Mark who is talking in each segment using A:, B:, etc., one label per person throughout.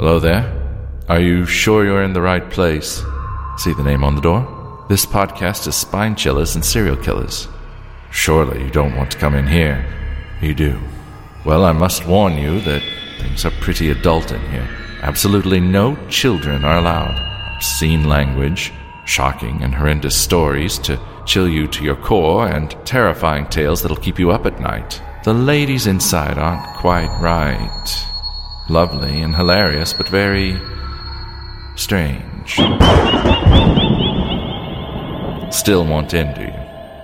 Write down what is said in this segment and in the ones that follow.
A: Hello there. Are you sure you're in the right place? See the name on the door? This podcast is Spine Chillers and Serial Killers. Surely you don't want to come in here. You do. Well, I must warn you that things are pretty adult in here. Absolutely no children are allowed. Obscene language, shocking and horrendous stories to chill you to your core, and terrifying tales that'll keep you up at night. The ladies inside aren't quite right. Lovely and hilarious, but very strange. Still want in, do you?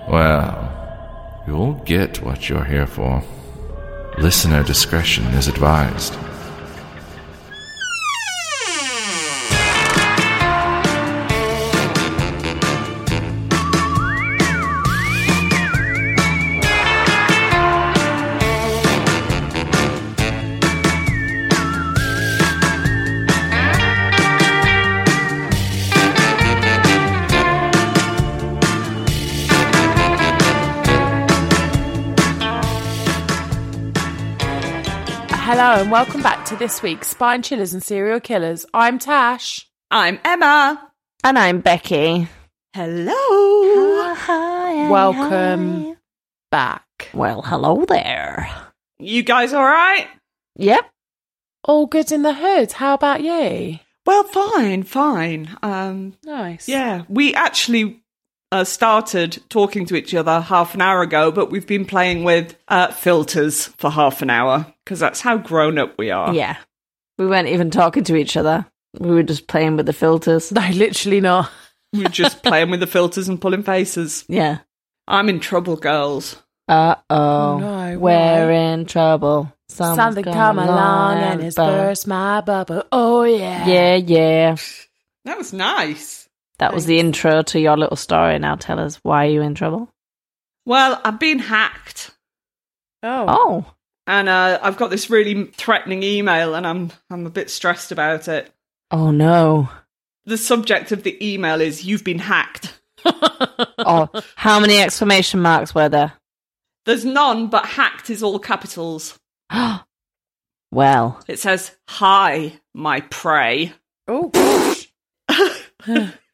A: Well, you'll get what you're here for. Listener discretion is advised.
B: Hello and welcome back to this week's Spine Chillers and Serial Killers. I'm Tash.
C: I'm Emma.
D: And I'm Becky.
C: Hello.
D: Hi.
B: Welcome back.
D: Well, hello there.
C: You guys all right?
D: Yep.
B: All good in the hood. How about you?
C: Well, fine, fine. Um,
B: Nice.
C: yeah, we actually uh, started talking to each other half an hour ago, but we've been playing with uh, filters for half an hour because that's how grown up we are.
D: Yeah. We weren't even talking to each other. We were just playing with the filters.
B: No, literally not.
C: We're just playing with the filters and pulling faces.
D: Yeah.
C: I'm in trouble, girls.
D: Uh oh.
B: Oh, no,
D: We're
B: why?
D: in trouble. Someone's
B: Something come along and it's burst my bubble. Oh yeah.
D: Yeah, yeah.
C: That was nice.
D: That was the intro to your little story. Now tell us why are you in trouble?
C: Well, I've been hacked.
B: Oh.
D: Oh.
C: And uh, I've got this really threatening email, and I'm I'm a bit stressed about it.
D: Oh no.
C: The subject of the email is "You've been hacked."
D: Oh, how many exclamation marks were there?
C: There's none, but hacked is all capitals.
D: well,
C: It says, "Hi, my prey."
B: Oh.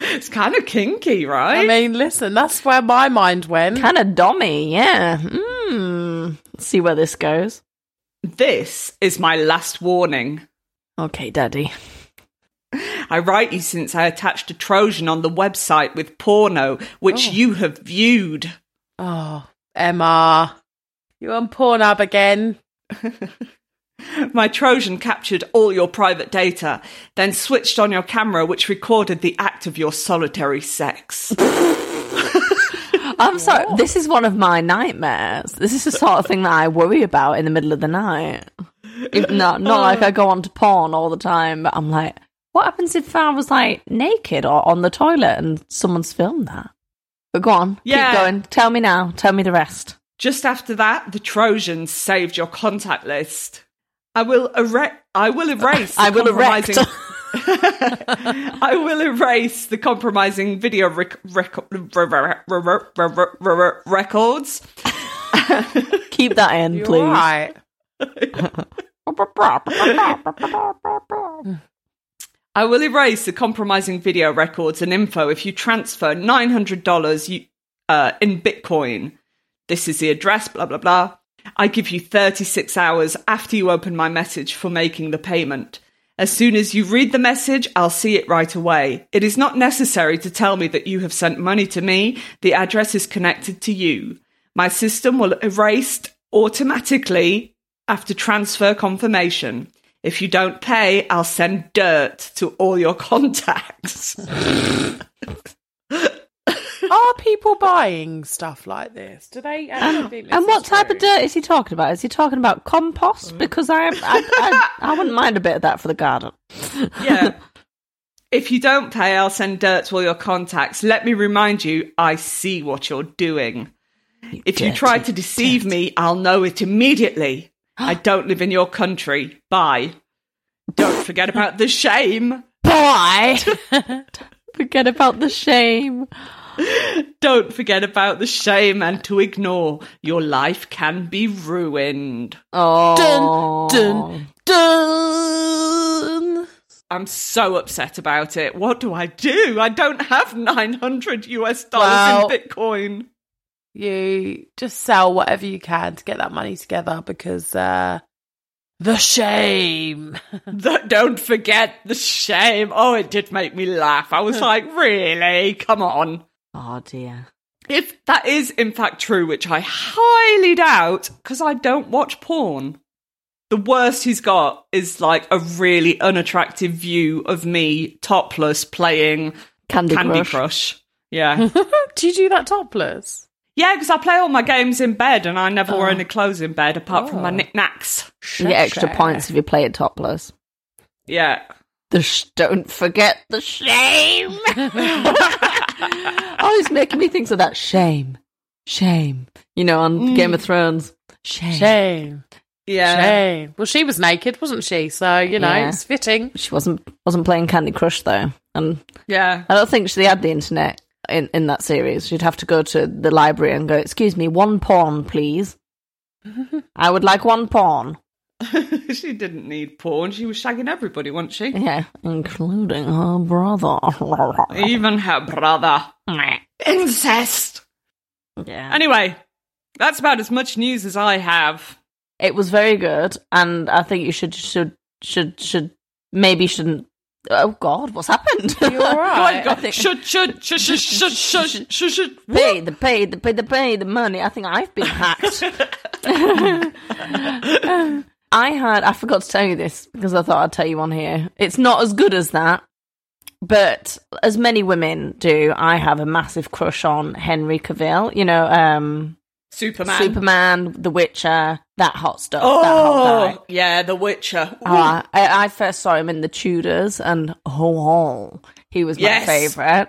B: gosh.
C: It's kind of kinky, right?
B: I mean, listen, that's where my mind went.
D: kind of dommy, yeah. Mm. Let's see where this goes.
C: this is my last warning.
D: Okay, Daddy.
C: I write you since I attached a Trojan on the website with porno, which you have viewed.
B: Oh, Emma. You on Pornhub again?
C: My Trojan captured all your private data, then switched on your camera, which recorded the act of your solitary sex.
D: I'm sorry. This is one of my nightmares. This is the sort of thing that I worry about in the middle of the night. If not, not like I go on to porn all the time, but I'm like, what happens if I was like naked or on the toilet and someone's filmed that? But go on,
C: Yeah.
D: keep going. Tell me now. Tell me the rest.
C: Just after that, the Trojans saved your contact list. I will erect. I will erase. the
D: I will erect.
C: I will erase the compromising video rec- rec- re- re- re- re- re- re- records.
D: keep that in, please.
B: alright?
C: I will erase the compromising video records and info if you transfer nine hundred dollars uh, in Bitcoin. This is the address. Blah blah blah. I give you thirty six hours after you open my message for making the payment. As soon as you read the message, I'll see it right away. It is not necessary to tell me that you have sent money to me. The address is connected to you. My system will erase automatically after transfer confirmation. If you don't pay, I'll send dirt to all your contacts.
B: Are people buying stuff like this? Do they actually um, think
D: And what type of dirt is he talking about? Is he talking about compost? Mm. Because I, I, I, I wouldn't mind a bit of that for the garden.
C: yeah. If you don't pay, I'll send dirt to all your contacts. Let me remind you, I see what you're doing. If you try to deceive me, I'll know it immediately. I don't live in your country. Bye. Don't forget about the shame.
D: Boy, forget about the shame.
C: Don't forget about the shame and to ignore. Your life can be ruined.
D: Oh,
B: Dun, dun, dun.
C: I'm so upset about it. What do I do? I don't have 900 US dollars
B: Well-
C: in Bitcoin.
B: You just sell whatever you can to get that money together because uh, the shame.
C: Th- don't forget the shame. Oh, it did make me laugh. I was like, really? Come on.
D: Oh dear.
C: If that is in fact true, which I highly doubt, because I don't watch porn, the worst he's got is like a really unattractive view of me topless playing
D: Candy,
C: Candy
D: Crush.
C: Crush. Yeah.
B: do you do that topless?
C: yeah, because I play all my games in bed and I never wear
B: Oh.
C: any clothes in bed apart from my
B: Oh.
C: knickknacks.
D: You get extra points if you play it topless.
C: Yeah.
D: The sh- don't forget the shame. oh, it's making me think of that shame, shame. You know, on mm. Game of Thrones, shame.
B: Shame.
C: Yeah.
B: Shame. Well, she was naked, wasn't she? So, you know,
D: Yeah.
B: it's fitting.
D: She wasn't wasn't playing Candy Crush though, and
C: Yeah.
D: I don't think she had the internet in in that series. She'd have to go to the library and go, "Excuse me, one pawn, please. I would like one pawn."
C: She didn't need porn. She was shagging everybody, wasn't she?
D: Yeah, including her brother.
C: Even her brother. Incest.
D: yeah.
C: Anyway, that's about as much news as I have.
D: It was very good, and I think you should should should should maybe shouldn't. Oh God, what's happened?
B: You all right?
C: Go on, go. Should, should, should, should, should, should, should, should.
D: pay the pay the pay the pay the money. I think I've been hacked. I had I forgot to tell you this because I thought I'd tell you on here. It's not as good as that, but as many women do, I have a massive crush on Henry Cavill. You know, um,
C: Superman.
D: Superman, The Witcher, that hot stuff. that hot.
C: Oh, yeah, The Witcher.
D: Oh, I, I first saw him in The Tudors, and oh, oh he was my
C: Yes.
D: favorite.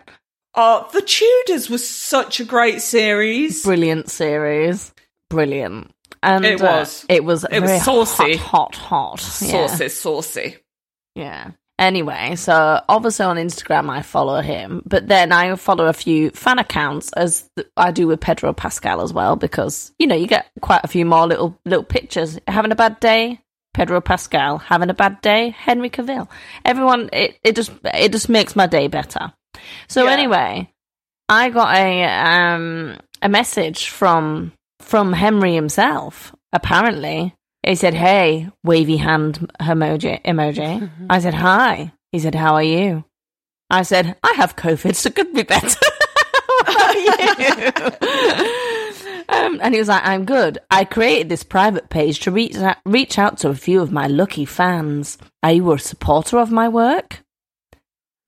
C: Oh, The Tudors was such a great series.
D: Brilliant series, brilliant. And
C: It
D: uh,
C: was.
D: it was,
C: It was saucy.
D: hot, hot, hot. Yeah.
C: Saucy, saucy.
D: Yeah. Anyway, so obviously on Instagram I follow him, but then I follow a few fan accounts as I do with Pedro Pascal as well because you know you get quite a few more little little pictures. Having a bad day, Pedro Pascal. Having a bad day, Henry Cavill. Everyone, it, it just it just makes my day better. So
C: Yeah.
D: anyway, I got a um a message from from Henry himself. Apparently, he said, "Hey, wavy hand emoji." Emoji. I said, "Hi." He said, "How are you?" I said, "I have COVID, so could be better." How are you? um, and he was like, "I'm good. I created this private page to reach out, reach out to a few of my lucky fans. Are you a supporter of my work?"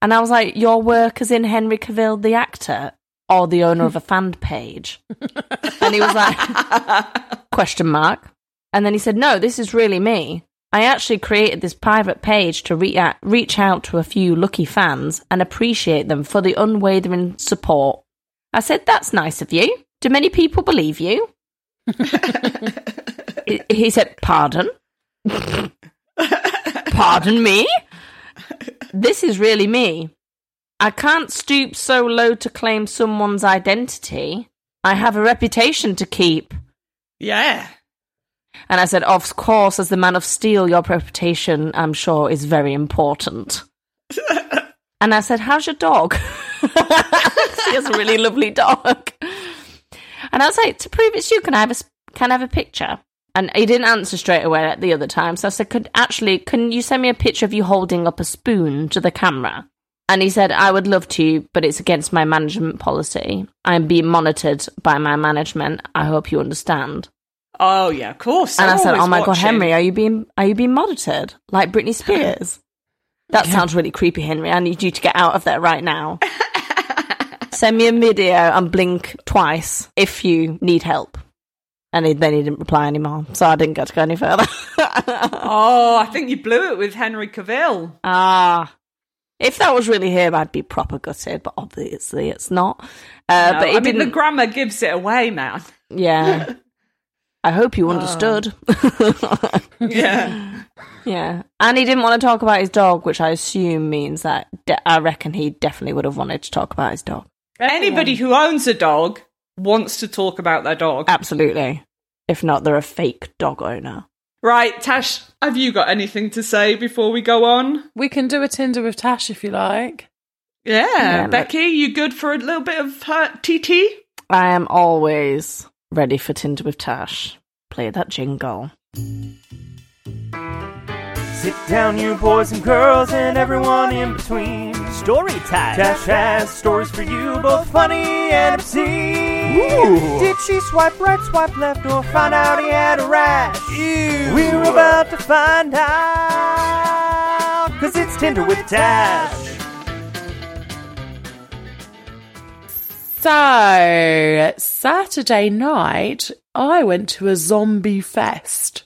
D: And I was like, "Your work as in Henry Cavill, the actor, or the owner of a fan page?" and he was like, "Question mark." And then he said, No, this is really me. I actually created this private page to re- uh, reach out to a few lucky fans and appreciate them for the unwavering support. I said, That's nice of you. Do many people believe you? He- he said, Pardon? Pardon me? This is really me. I can't stoop so low to claim someone's identity. I have a reputation to keep.
C: Yeah.
D: And I said, Of course, as the man of steel, your reputation, I'm sure, is very important. and I said, How's your dog? she has a really lovely dog. And I was like, To prove it's you, can I have a, can I have a picture? And he didn't answer straight away at the other time. So I said, Could actually, can you send me a picture of you holding up a spoon to the camera? And he said, I would love to, but it's against my management policy. I'm being monitored by my management. I hope you understand.
C: Oh, yeah, of course.
D: And I said, "Oh my god. Henry, are you being are you being monitored like Britney Spears?" that sounds really creepy, Henry. I need you to get out of there right now. Send me a video and blink twice if you need help. And he, then he didn't reply anymore, so I didn't get to go any further.
C: Oh, I think you blew it with Henry Cavill.
D: ah, if that was really him, I'd be proper gutted. But obviously, it's not. Uh,
C: No,
D: but
C: I mean, the grammar gives it away, man.
D: yeah. I hope you understood.
C: Yeah.
D: Yeah, and he didn't want to talk about his dog, which I assume means that de- I reckon he definitely would have wanted to talk about his dog.
C: Anybody who owns a dog wants to talk about their dog.
D: Absolutely. If not, they're a fake dog owner.
C: Right, Tash, have you got anything to say before we go on?
B: We can do a Tinder with Tash if you like.
C: Yeah,
D: Yeah, look-
C: Becky, you good for a little bit of uh, TT?
D: I am always ready for Tinder with Tash. Play that jingle.
E: Sit down, you boys and girls, and everyone in between.
F: Story time.
E: Tash has stories for you, both funny and obscene.
F: Ooh.
E: Did she swipe right, swipe left, or find out he had a rash? We're about to find out, cause it's Tinder with Tash.
B: So, Saturday night, I went to a zombie fest.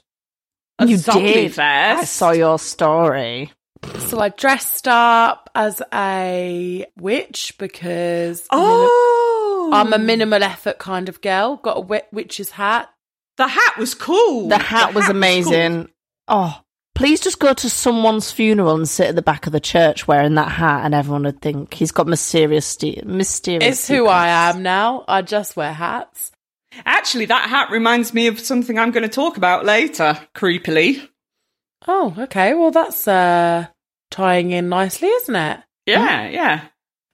C: A
D: you
C: zombie
D: did.
C: fest?
D: I saw your story.
B: So, I dressed up as a witch because
C: Oh,
B: I'm a minimal effort kind of girl. Got a witch's hat.
C: The hat was cool.
D: The hat was
C: cool.
D: amazing. Oh, please just go to someone's funeral and sit at the back of the church wearing that hat, and everyone would think he's got mysterious, mysterious.
B: It's who I am now. I just wear hats.
C: Actually, that hat reminds me of something I'm going to talk about later. Creepily,
B: Oh, okay. Well, that's uh, tying in nicely, isn't it?
C: yeah, yeah.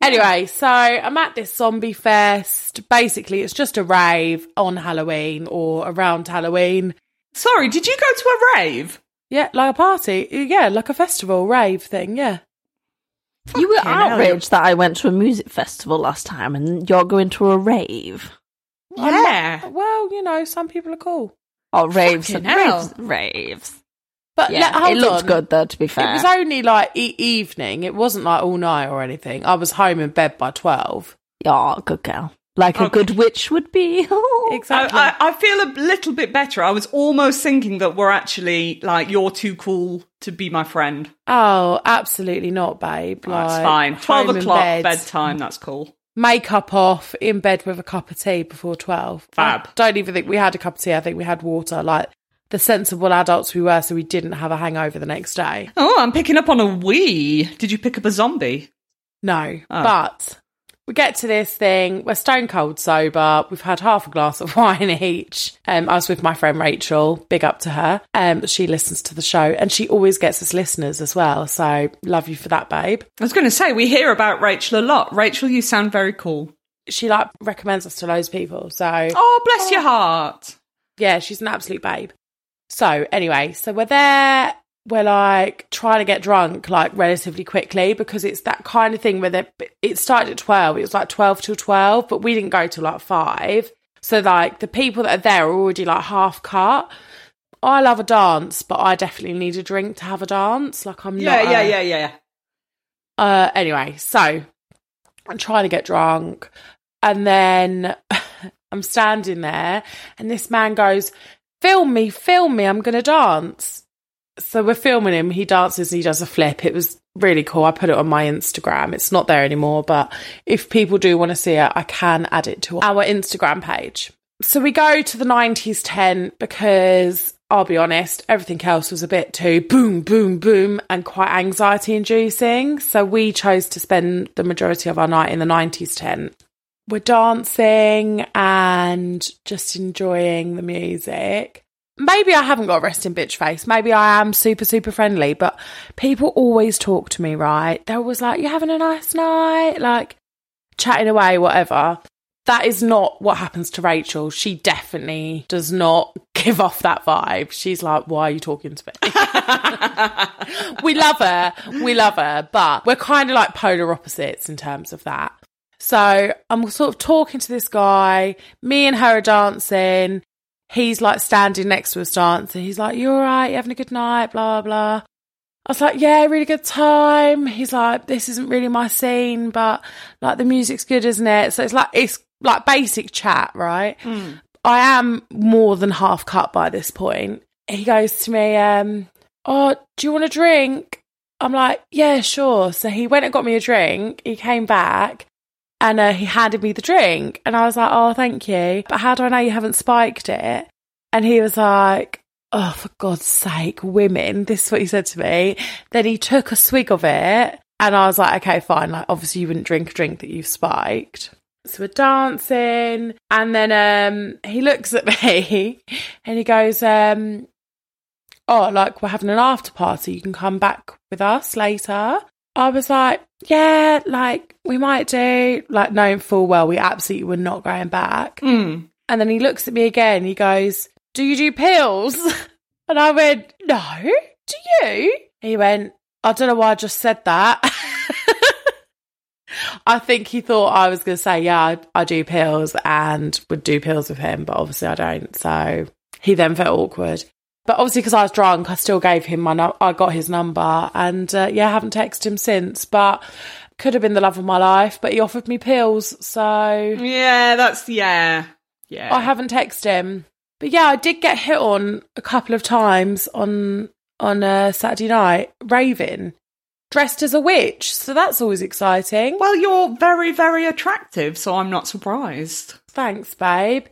B: Anyway, so I'm at this zombie fest. Basically, it's just a rave on Halloween or around Halloween.
C: Sorry, did you go to a rave?
B: Yeah, like a party. Yeah, like a festival rave thing. Yeah.
D: You were
C: Fucking hell,
D: outraged that I went to a music festival last time, and you're going to a rave.
C: Yeah.
B: Well, you know, some people are cool.
D: Oh, raves,
C: Fucking
D: raves, raves.
B: But
D: Yeah,
B: let-
D: it looked
B: on.
D: good though. To be fair,
B: It was only like e- evening. It wasn't like all night or anything. I was home in bed by 12.
D: oh, good girl, like a good witch would be.
B: Exactly.
C: I, I, I feel a little bit better. I was almost thinking that we're actually like you're too cool to be my friend.
B: oh, absolutely not, babe. Like,
C: That's fine. Twelve o'clock
B: bed,
C: bedtime. That's cool.
B: Makeup off, in bed with a cup of tea before 12.
C: Fab.
B: I don't even think we had a cup of tea. I think we had water. Like the sensible adults we were, so we didn't have a hangover the next day.
C: Oh, I'm picking up on a wee. Did you pick up a zombie?
B: No,
C: Oh.
B: but we get to this thing. We're stone cold sober. We've had half a glass of wine each. Um, I was with my friend Rachel. Big up to her. Um, she listens to the show and she always gets us listeners as well. So love you for that, babe.
C: I was going to say we hear about Rachel a lot. Rachel, you sound very cool.
B: She like recommends us to loads of people. So
C: Oh, bless your heart.
B: yeah, she's an absolute babe. So anyway, so we're there. We're like trying to get drunk like relatively quickly because it's that kind of thing where it started at 12. It was like 12 till 12, but we didn't go till like five. So like the people that are there are already like half cut. I love a dance, but I definitely need a drink to have a dance. Like I'm
C: Yeah,
B: not.
C: yeah,
B: a-
C: yeah, yeah.
B: uh, anyway, so I'm trying to get drunk, and then I'm standing there, and this man goes, "Film me, film me! I'm going to dance." So we're filming him. He dances and he does a flip. It was really cool. I put it on my Instagram. It's not there anymore, but if people do want to see it, I can add it to our Instagram page. So we go to the 90s tent because I'll be honest, everything else was a bit too boom, boom, boom and quite anxiety inducing. So we chose to spend the majority of our night in the 90s tent. We're dancing and just enjoying the music. Maybe I haven't got a resting bitch face. Maybe I am super, super friendly, but people always talk to me, right? They're always like, You're having a nice night, like chatting away, whatever. That is not what happens to Rachel. She definitely does not give off that vibe. She's like, Why are you talking to me? we love her. We love her, but we're kind of like polar opposites in terms of that. So I'm sort of talking to this guy. Me and her are dancing. He's like standing next to us dancing. He's like, You're all right? You're having a good night? Blah, blah. I was like, Yeah, really good time. He's like, This isn't really my scene, but like the music's good, isn't it? So it's like, it's like basic chat, right? I am more than half cut by this point. He goes to me, um, Oh, do you want a drink? I'm like, Yeah, sure. So he went and got me a drink. He came back and uh, he handed me the drink. And I was like, Oh, thank you. But how do I know you haven't spiked it? And he was like, Oh, for God's sake, women. This is what he said to me. Then he took a swig of it. And I was like, okay, fine. Like, obviously, you wouldn't drink a drink that you've spiked. So we're dancing. And then um, he looks at me and he goes, um, oh, like we're having an after party. You can come back with us later. I was like, yeah, like we might do, like knowing full well we absolutely were not going back.
C: Mm.
B: And then he looks at me again. He goes, Do you do pills? And I went, No, do you? He went, I don't know why I just said that. I think he thought I was going to say, Yeah, I, I do pills and would do pills with him, but obviously I don't. So he then felt awkward. But obviously, because I was drunk, I still gave him my. I got his number, and uh, yeah, I haven't texted him since. But could have been the love of my life. But he offered me pills, so
C: Yeah, that's yeah. Yeah.
B: I haven't texted him. But yeah, I did get hit on a couple of times on on a Saturday night, raving, dressed as a witch. So that's always exciting.
C: well, you're very, very attractive, so I'm not surprised.
B: Thanks, babe.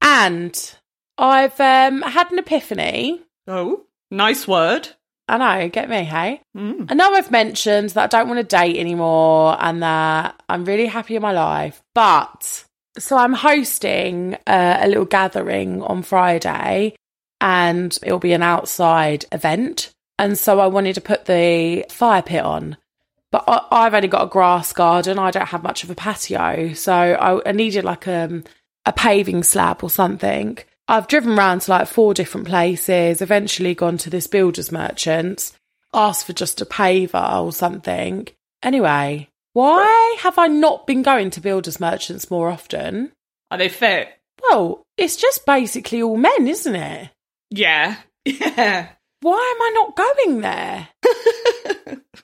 B: And I've um, had an epiphany.
C: Oh, nice word.
B: I know, get me, hey?
C: Mm.
B: I know I've mentioned that I don't want to date anymore and that I'm really happy in my life, but so I'm hosting uh, a little gathering on Friday and it'll be an outside event. And so I wanted to put the fire pit on. But I, I've only got a grass garden. I don't have much of a patio. So I, I needed like um, a paving slab or something. I've driven around to like four different places, eventually gone to this builder's merchant's, asked for just a paver or something. Anyway, why have I not been going to builder's merchants more often?
C: Are they fit?
B: Well, it's just basically all men, isn't it?
C: Yeah. Yeah.
B: Why am I not going there?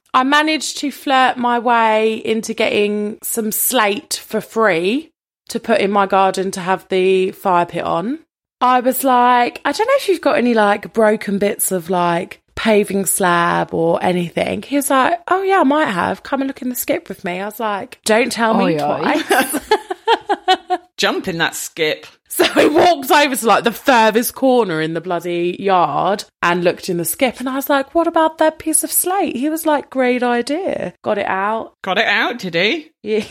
B: I managed to flirt my way into getting some slate for free to put in my garden to have the fire pit on. I was like, I don't know if you've got any like broken bits of like paving slab or anything. He was like, Oh yeah, I might have. Come and look in the skip with me. I was like, Don't tell me
D: Oi, oi.
B: twice.
C: Jump in that skip.
B: So he walked over to like the furthest corner in the bloody yard and looked in the skip. And I was like, what about that piece of slate? He was like, great idea. Got it out.
C: Got it out, did he?
B: Yeah,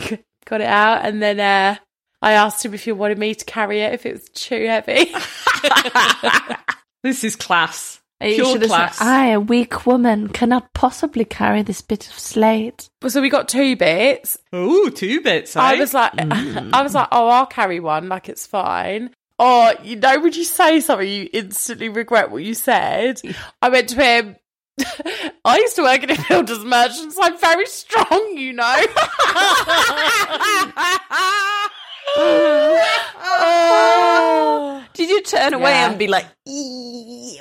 B: got it out. And then uh, I asked him if he wanted me to carry it, if it was too heavy.
C: This is class.
D: You
C: Pure
D: should
C: class.
D: said, I, a weak woman, cannot possibly carry this bit of slate.
B: so we got two bits.
C: Ooh, two bits. Eh?
B: I was like, I was like, oh, I'll carry one. Like it's fine. Or you know, would you say something you instantly regret what you said? I went to him. I used to work in a builder's merchant, so I'm very strong, you know. Oh.
D: Did you turn away
B: Yeah.
D: and be like,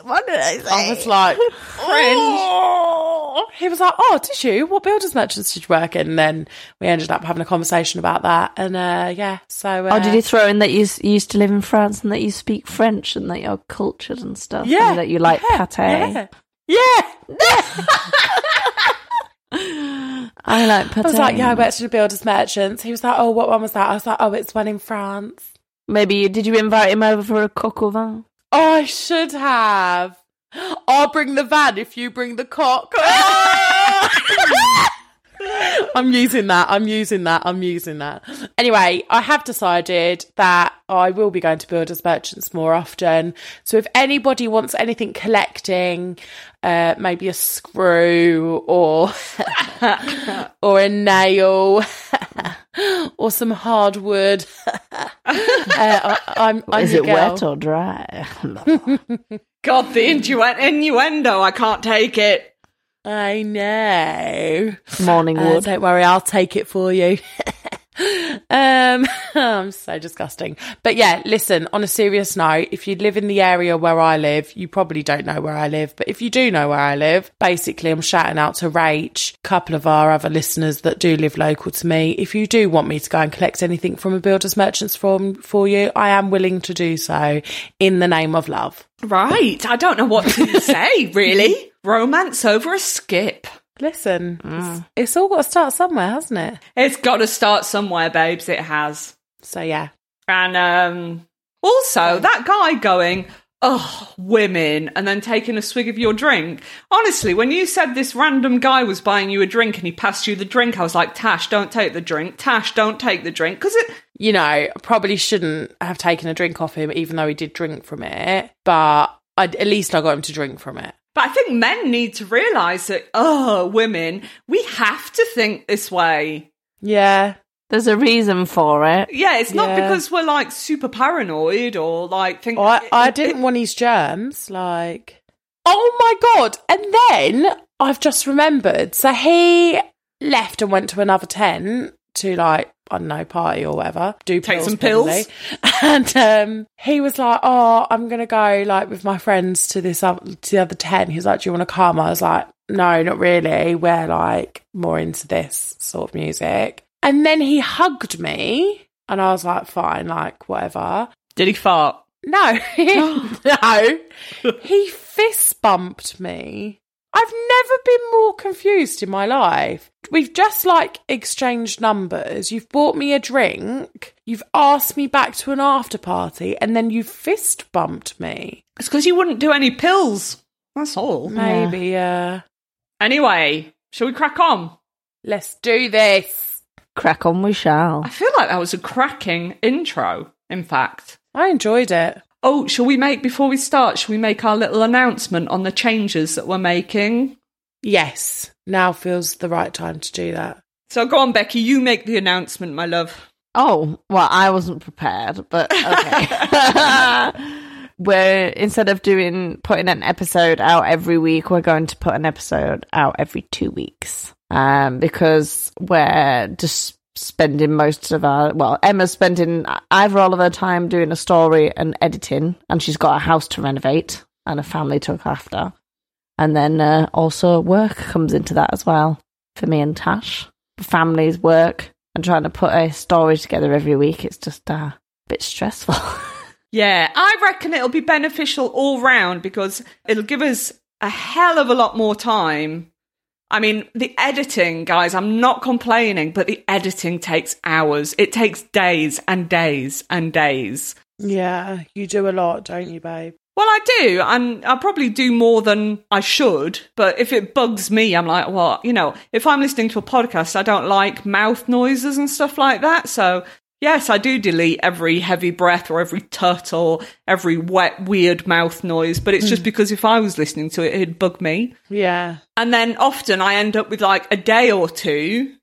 D: what did I say?
B: I was like, oh. He was like, oh, did you? What builder's merchants did you work in? And then we ended up having a conversation about that. And uh, yeah, so. Uh,
D: Oh, did you throw in that you, you used to live in France and that you speak French and that you're cultured and stuff?
B: Yeah.
D: And that you like
B: yeah,
D: pate?
B: Yeah. yeah.
D: I like pate.
B: I was like, yeah, I worked in a builder's merchants. He was like, oh, what one was that? I was like, oh, it's one in France.
D: Maybe you, did you invite him over for a coq au vin?
B: Oh, I should have. I'll bring the van if you bring the cock. I'm using that. I'm using that. I'm using that. Anyway, I have decided that I will be going to Builders Merchants more often. So if anybody wants anything collecting, uh, maybe a screw or or a nail or some hardwood, uh, I, I'm, I'm
D: Is it
B: girl.
D: wet or dry?
C: God, the innu- innuendo. I can't take it.
B: I know.
D: Morning
B: Uh,
D: wood.
B: don't worry, I'll take it for you. um, I'm so disgusting. But yeah, listen, on a serious note, if you live in the area where I live, you probably don't know where I live. But if you do know where I live, basically I'm shouting out to Rach, a couple of our other listeners that do live local to me. If you do want me to go and collect anything from a builder's merchants from for you, I am willing to do so in the name of love.
C: Right. I don't know what to say, really. Romance over a skip.
B: Listen, it's, it's all got to start somewhere, hasn't it?
C: It's got to start somewhere, babes. It has.
B: So yeah.
C: And um, also, that guy going, oh, women, and then taking a swig of your drink. Honestly, when you said this random guy was buying you a drink and he passed you the drink, I was like, Tash, don't take the drink. Tash, don't take the drink. Because it,
B: you know, I probably shouldn't have taken a drink off him, even though he did drink from it. But I, at least I got him to drink from it.
C: But I think men need to realise that, oh, women, we have to think this way.
B: Yeah.
D: There's a reason for it.
C: Yeah, it's not
B: Yeah.
C: because we're like super paranoid or like think.
B: Oh, I, I didn't want his germs. Like, oh my god! And then I've just remembered. So he left and went to another tent to like I don't know party or whatever. Do
C: Take
B: pills,
C: some pills?
B: probably. And um, he was like, "Oh, I'm gonna go like with my friends to this other, to the other tent." He was like, "Do you want to come?" I was like, "No, not really. We're like more into this sort of music." And then he hugged me, and I was like, "Fine, like whatever."
C: Did he fart?
B: No, no. he fist bumped me. I've never been more confused in my life. We've just like exchanged numbers. You've bought me a drink. You've asked me back to an after party, and then you fist bumped me.
C: It's because you wouldn't do any pills. That's all.
B: Maybe, uh,
C: Anyway, shall we crack on?
B: let's do this.
D: Crack on we shall.
C: I feel like that was a cracking intro, in fact.
B: I enjoyed it.
C: Oh, shall we make, before we start, shall we make our little announcement on the changes that we're making?
B: Yes, now feels the right time to do that.
C: So go on, Becky, you make the announcement, my love.
D: Oh, well, I wasn't prepared, but okay. we're instead of doing putting an episode out every week, we're going to put an episode out every two weeks. Um, because we're just spending most of our well, Emma's spending either all of her time doing a story and editing, and she's got a house to renovate and a family to look after. And then uh, also work comes into that as well for me and Tash. Families, work, and trying to put a story together every week. It's just uh, a bit stressful.
C: Yeah, I reckon it'll be beneficial all round because it'll give us a hell of a lot more time. I mean, the editing, guys, I'm not complaining, but the editing takes hours. It takes days and days and days.
B: Yeah, you do a lot, don't you, babe?
C: Well, I do, and I probably do more than I should. But if it bugs me, I'm like, well, you know, if I'm listening to a podcast, I don't like mouth noises and stuff like that. So, yes, I do delete every heavy breath or every tut or every wet, weird mouth noise. But it's just hmm. because if I was listening to it, it'd bug me.
B: Yeah.
C: And then often I end up with like a day or two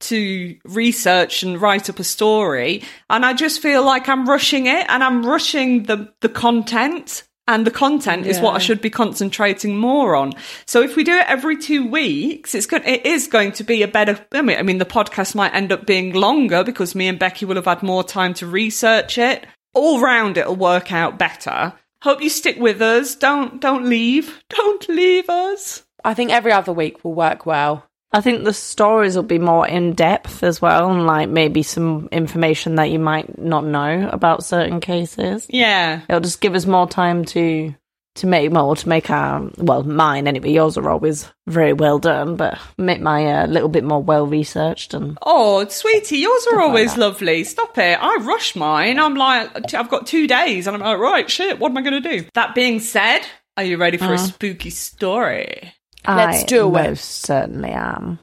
C: to research and write up a story. And I just feel like I'm rushing it and I'm rushing the, the content. And the content is what I should be concentrating more on. So if we do it every two weeks, it's going, it is going to be a better, I mean, I mean, the podcast might end up being longer because me and Becky will have had more time to research it. All round it'll work out better. Hope you stick with us. Don't, don't leave. Don't leave us.
B: I think every other week will work well.
D: I think the stories will be more in depth as well, and like maybe some information that you might not know about certain cases.
C: Yeah.
D: It'll just give us more time to to make more to make our well mine anyway. Yours are always very well done, but make my a uh, little bit more well researched and
C: Oh, sweetie, yours are always
D: that.
C: lovely. Stop it. I rush mine. I'm like, I've got two days and I'm like, right, shit, what am I going to do? That being said, are you ready for a spooky story?
B: Let's
D: I
B: do it.
D: Most certainly am.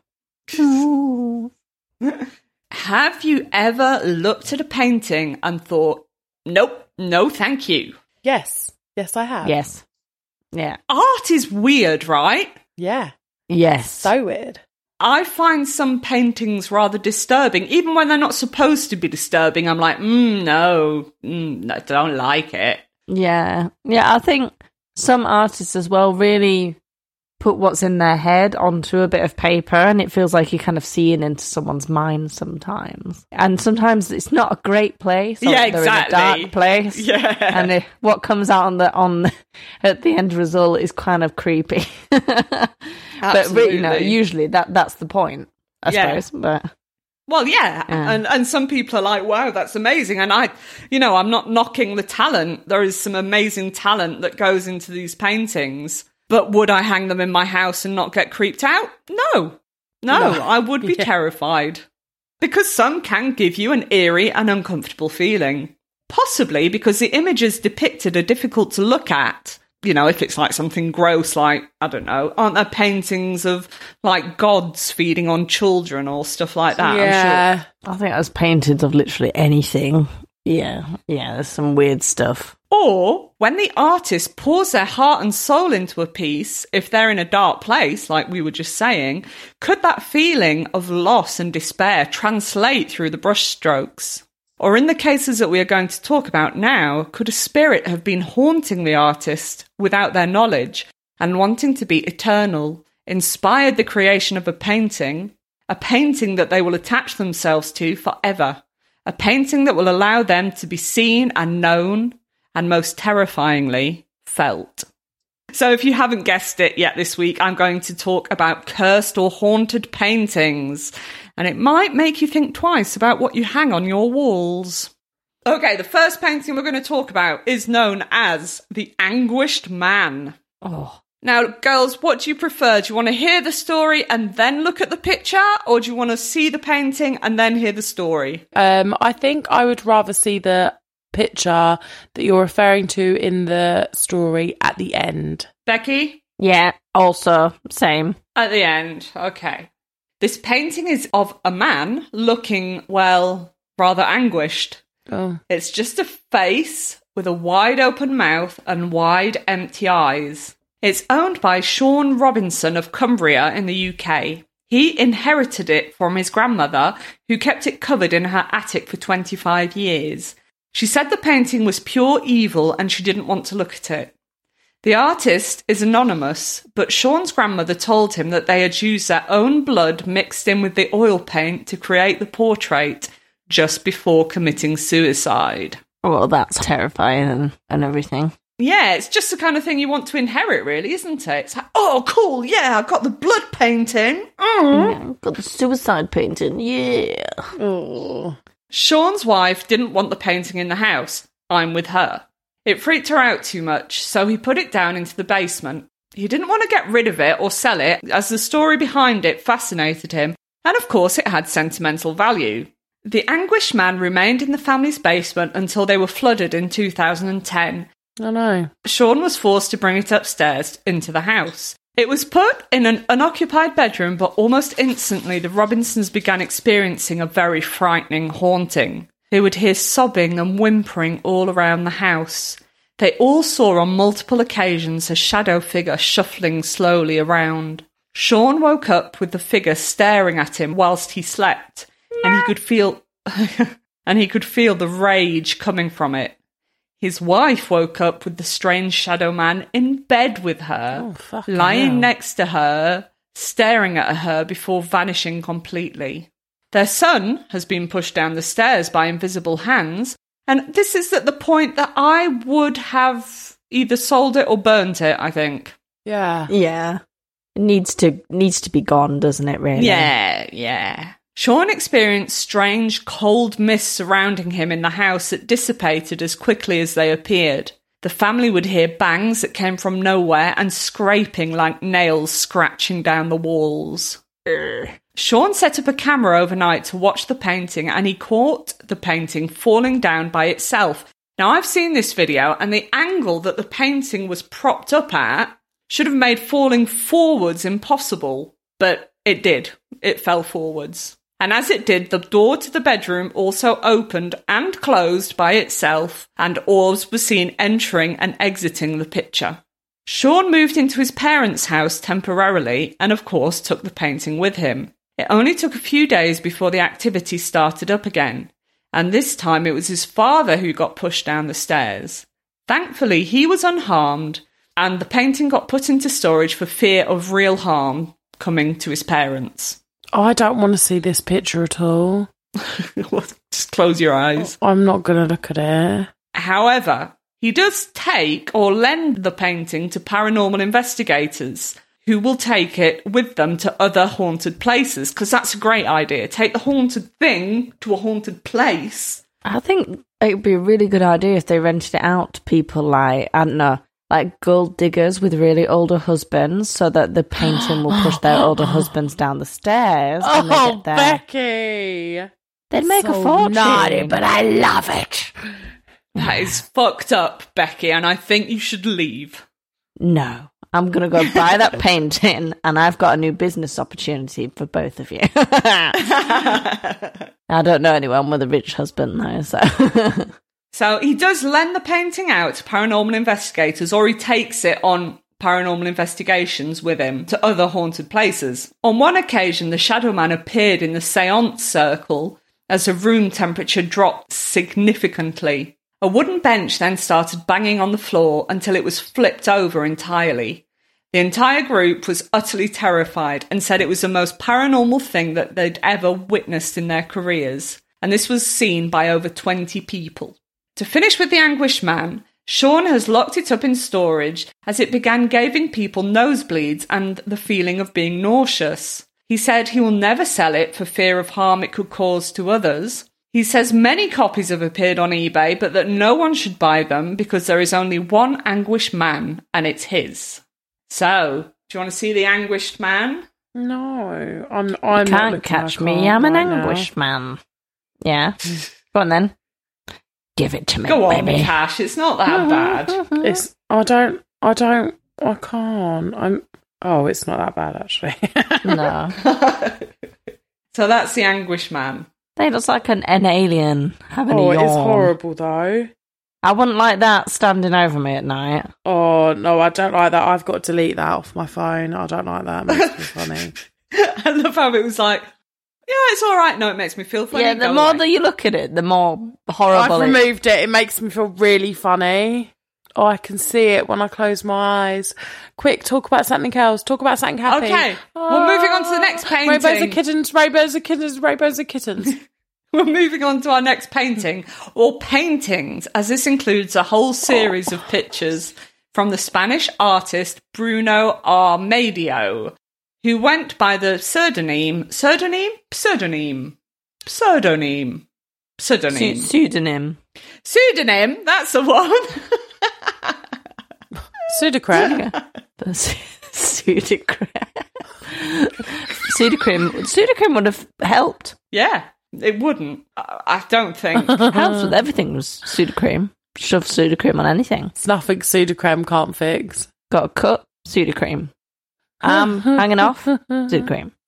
C: Have you ever looked at a painting and thought, nope, no, thank you?
B: Yes. Yes, I have.
D: Yes. Yeah.
C: Art is weird, right?
B: Yeah.
D: Yes.
B: So weird.
C: I find some paintings rather disturbing, even when they're not supposed to be disturbing. I'm like, mm, no, mm, no, don't like it.
D: Yeah. Yeah, I think some artists as well really put what's in their head onto a bit of paper and it feels like you're kind of seeing into someone's mind sometimes. And sometimes it's not a great place.
C: Yeah,
D: they're in a
C: exactly.
D: dark place.
C: Yeah.
D: And it, what comes out on the on at the end result is kind of creepy. but re- you know, usually that that's the point, I
C: Yeah.
D: suppose. But
C: Well, yeah.
D: Yeah.
C: And and some people are like, wow, that's amazing. And I, you know, I'm not knocking the talent. There is some amazing talent that goes into these paintings. But would I hang them in my house and not get creeped out? No. No,
B: No.
C: I would be
B: Yeah.
C: terrified. Because some can give you an eerie and uncomfortable feeling. Possibly because the images depicted are difficult to look at. You know, if it's like something gross, like, I don't know, aren't there paintings of like gods feeding on children or stuff like that? I'm sure.
B: yeah.
D: I think I was painted of literally anything. Yeah, yeah. There's some weird stuff.
C: Or when the artist pours their heart and soul into a piece, if they're in a dark place, like we were just saying, could that feeling of loss and despair translate through the brushstrokes? Or in the cases that we are going to talk about now, could a spirit have been haunting the artist without their knowledge and wanting to be eternal, inspired the creation of a painting, a painting that they will attach themselves to forever, a painting that will allow them to be seen and known, and most terrifyingly, felt. So, if you haven't guessed it yet this week, I'm going to talk about cursed or haunted paintings, and it might make you think twice about what you hang on your walls. Okay, the first painting we're going to talk about is known as The Anguished Man.
D: Oh,
C: Now, girls, what do you prefer? Do you want to hear the story and then look at the picture, or do you want to see the painting and then hear the story?
B: Um, I think I would rather see the picture that you're referring to in the story at the end.
C: Becky?
D: yeah. Also, same.
C: At the end, okay. This painting is of a man looking, well, rather anguished.
B: Oh,
C: It's just a face with a wide open mouth and wide empty eyes. It's owned by Sean Robinson of Cumbria in the UK. He inherited it from his grandmother, who kept it covered in her attic for 25 years. She said the painting was pure evil and she didn't want to look at it. The artist is anonymous, but Sean's grandmother told him that they had used their own blood mixed in with the oil paint to create the portrait just before committing suicide.
D: Well, that's terrifying and, and everything.
C: Yeah, it's just the kind of thing you want to inherit, really, isn't it? It's like, oh, cool, yeah, I got the blood painting. Mm.
D: Yeah, got the suicide painting. Yeah.
B: oh.
C: Sean's wife didn't want the painting in the house. I'm with her. It freaked her out too much, so he put it down into the basement. He didn't want to get rid of it or sell it, as the story behind it fascinated him, and of course it had sentimental value. The anguished man remained in the family's basement until they were flooded in 2010.
B: I know.
C: Sean was forced to bring it upstairs into the house. It was put in an unoccupied bedroom, but almost instantly the Robinsons began experiencing a very frightening haunting. They would hear sobbing and whimpering all around the house. They all saw on multiple occasions a shadow figure shuffling slowly around. Sean woke up with the figure staring at him whilst he slept, and he could feel and he could feel the rage coming from it. His wife woke up with the strange shadow man in bed with her,
B: Oh,
C: lying
B: hell.
C: next to her, staring at her before vanishing completely. Their son has been pushed down the stairs by invisible hands, and this is at the point that I would have either sold it or burnt it, I think.
B: Yeah.
D: Yeah. It needs to needs to be gone, doesn't it, really?
C: Yeah, yeah. Sean experienced strange, cold mists surrounding him in the house that dissipated as quickly as they appeared. The family would hear bangs that came from nowhere and scraping like nails scratching down the walls. Sean set up a camera overnight to watch the painting and he caught the painting falling down by itself. Now, I've seen this video and the angle that the painting was propped up at should have made falling forwards impossible, but it did. It fell forwards. And as it did, the door to the bedroom also opened and closed by itself, and orbs were seen entering and exiting the picture. Sean moved into his parents' house temporarily and, of course, took the painting with him. It only took a few days before the activity started up again, and this time it was his father who got pushed down the stairs. Thankfully, he was unharmed, and the painting got put into storage for fear of real harm coming to his parents.
B: Oh, I don't want to see this picture at all.
C: Just close your eyes.
B: I'm not going to look at it.
C: However, he does take or lend the painting to paranormal investigators who will take it with them to other haunted places because that's a great idea. Take the haunted thing to a haunted place.
D: I think it would be a really good idea if they rented it out to people like, I don't know, like gold diggers with really older husbands so that the painting will push their older husbands down the stairs
B: Oh. Becky.
D: They'd make a fortune.
B: naughty, but I love it.
C: That is fucked up, Becky, and I think you should leave.
D: No. I'm going to go buy that painting and I've got a new business opportunity for both of you. I don't know anyone with a rich husband though, so.
C: So he does lend the painting out to paranormal investigators or he takes it on paranormal investigations with him to other haunted places. On one occasion, the Shadow Man appeared in the seance circle as the room temperature dropped significantly. A wooden bench then started banging on the floor until it was flipped over entirely. The entire group was utterly terrified and said it was the most paranormal thing that they'd ever witnessed in their careers. And this was seen by over 20 people. To finish with the anguished man, Sean has locked it up in storage as it began giving people nosebleeds and the feeling of being nauseous. He said he will never sell it for fear of harm it could cause to others. He says many copies have appeared on eBay, but that no one should buy them because there is only one anguished man and it's his. So, do you want to see the anguished man?
B: No, I'm. I'm not
D: Can't
B: looking,
D: catch me. I'm an
B: right now.
D: man. Yeah. Go on then. Give it to me,
C: Go on,
D: baby.
C: Cash. It's not that bad.
B: It's. I don't. I don't. I can't. I'm. Oh, it's not that bad actually.
D: no.
C: So that's the anguish man.
D: They looks like an, an alien having
B: oh,
D: a yawn.
B: it's horrible though.
D: I wouldn't like that standing over me at night.
B: Oh no, I don't like that. I've got to delete that off my phone. I don't like that. It makes me funny.
C: I love how it was like, yeah, it's all right. No, it makes me feel funny.
D: yeah, the
C: Go
D: more
C: away.
D: that you look at it, the more horrible. I've it
B: removed it. It makes me feel really funny. Oh, I can see it when I close my eyes. Quick, talk about something else. Talk about something happy.
C: Okay, we're moving on to the ah, next painting.
B: Rainbows are
C: painting.
B: kittens. Rainbows are kittens. Rainbows are kittens.
C: We're moving on to our next painting, or paintings, as this includes a whole series of pictures from the Spanish artist Bruno Amadio, who went by the pseudonym, pseudonym, pseudonym, pseudonym, pseudonym,
D: Pseu- pseudonym.
C: pseudonym. That's the one.
B: Sudocrem.
D: The Sudocrem. Sudocrem. Sudocrem would have helped.
C: yeah, it wouldn't. I I don't think.
D: Helps with everything was Sudocrem. Shove Sudocrem on anything.
B: It's nothing Sudocrem can't fix.
D: Got a cut, Sudocrem. Um, Arm hanging off, Sudocrem.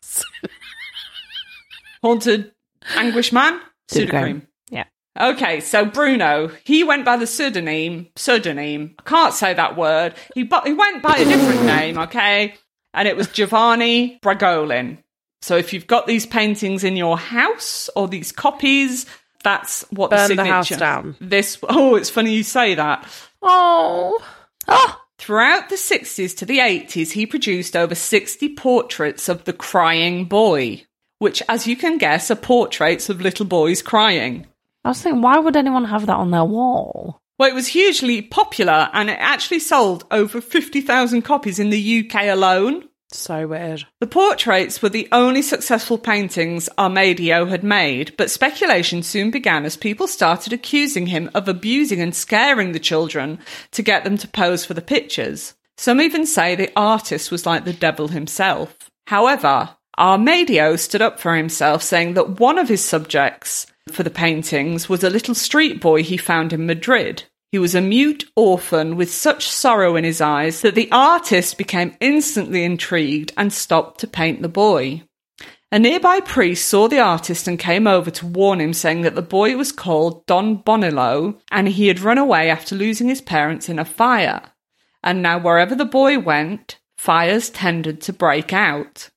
C: Haunted anguish man,
D: Sudocrem.
C: Sudocrem.
D: Yeah.
C: Okay, so Bruno, he went by the pseudonym, pseudonym. I can't say that word. He bu- he went by a different name, okay? And it was Giovanni Bragolin. So if you've got these paintings in your house or these copies, that's what the
B: Burn the
C: signature.
B: house down.
C: This oh, it's funny you say that.
B: Oh.
D: Oh,
C: Throughout the 60s to the 80s, he produced over 60 portraits of the crying boy, which, as you can guess, are portraits of little boys crying.
D: I was thinking, why would anyone have that on their wall?
C: Well, it was hugely popular and it actually sold over 50,000 copies in the UK alone.
B: So weird.
C: The portraits were the only successful paintings Amadio had made, but speculation soon began as people started accusing him of abusing and scaring the children to get them to pose for the pictures. Some even say the artist was like the devil himself. However, Amadio stood up for himself, saying that one of his subjects for the paintings was a little street boy he found in Madrid. He was a mute orphan with such sorrow in his eyes that the artist became instantly intrigued and stopped to paint the boy. A nearby priest saw the artist and came over to warn him, saying that the boy was called Don Bonillo and he had run away after losing his parents in a fire. And now, wherever the boy went, fires tended to break out.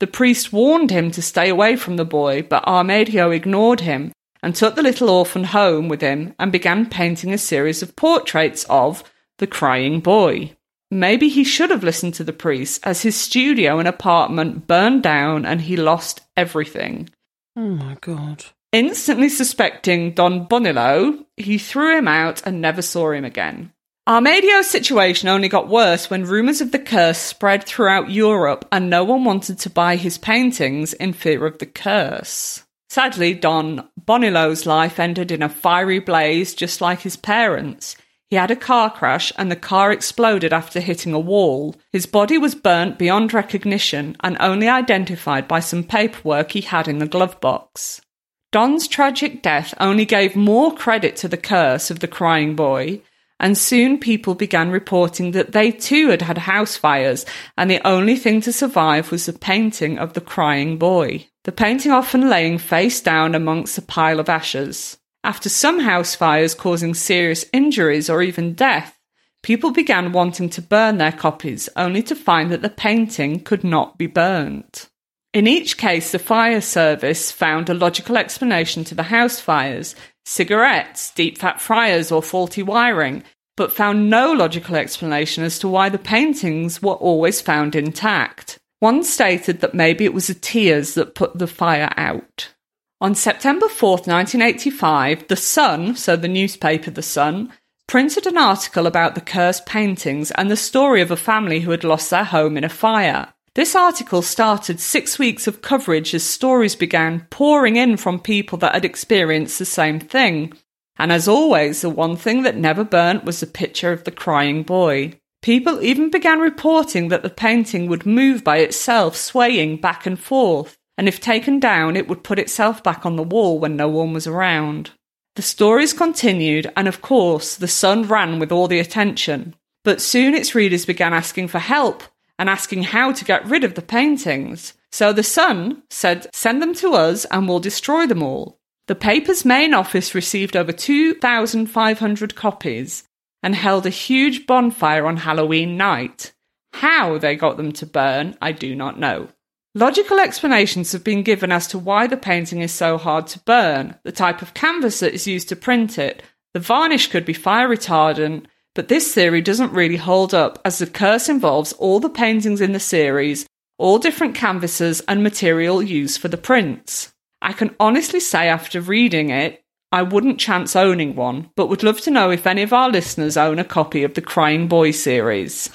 C: The priest warned him to stay away from the boy, but Amadio ignored him and took the little orphan home with him and began painting a series of portraits of the crying boy. Maybe he should have listened to the priest, as his studio and apartment burned down and he lost everything.
B: Oh my god.
C: Instantly suspecting Don Bonillo, he threw him out and never saw him again. Amadio's situation only got worse when rumours of the curse spread throughout Europe and no one wanted to buy his paintings in fear of the curse. Sadly, Don Bonillo's life ended in a fiery blaze just like his parents. He had a car crash and the car exploded after hitting a wall. His body was burnt beyond recognition and only identified by some paperwork he had in the glove box. Don's tragic death only gave more credit to the curse of the crying boy, and soon people began reporting that they too had had house fires, and the only thing to survive was the painting of the crying boy. The painting often laying face down amongst a pile of ashes. After some house fires causing serious injuries or even death, people began wanting to burn their copies, only to find that the painting could not be burnt. In each case, the fire service found a logical explanation to the house fires cigarettes, deep fat fryers, or faulty wiring, but found no logical explanation as to why the paintings were always found intact. One stated that maybe it was the tears that put the fire out. On September 4th, 1985, The Sun, so the newspaper The Sun, printed an article about the cursed paintings and the story of a family who had lost their home in a fire. This article started six weeks of coverage as stories began pouring in from people that had experienced the same thing. And as always, the one thing that never burnt was the picture of the crying boy. People even began reporting that the painting would move by itself, swaying back and forth, and if taken down, it would put itself back on the wall when no one was around. The stories continued, and of course, the Sun ran with all the attention. But soon its readers began asking for help and asking how to get rid of the paintings. So the Sun said, send them to us and we'll destroy them all. The paper's main office received over 2,500 copies and held a huge bonfire on Halloween night. How they got them to burn, I do not know. Logical explanations have been given as to why the painting is so hard to burn, the type of canvas that is used to print it, the varnish could be fire retardant, but this theory doesn't really hold up as the curse involves all the paintings in the series, all different canvases and material used for the prints. I can honestly say after reading it, I wouldn't chance owning one, but would love to know if any of our listeners own a copy of the Crying Boy series.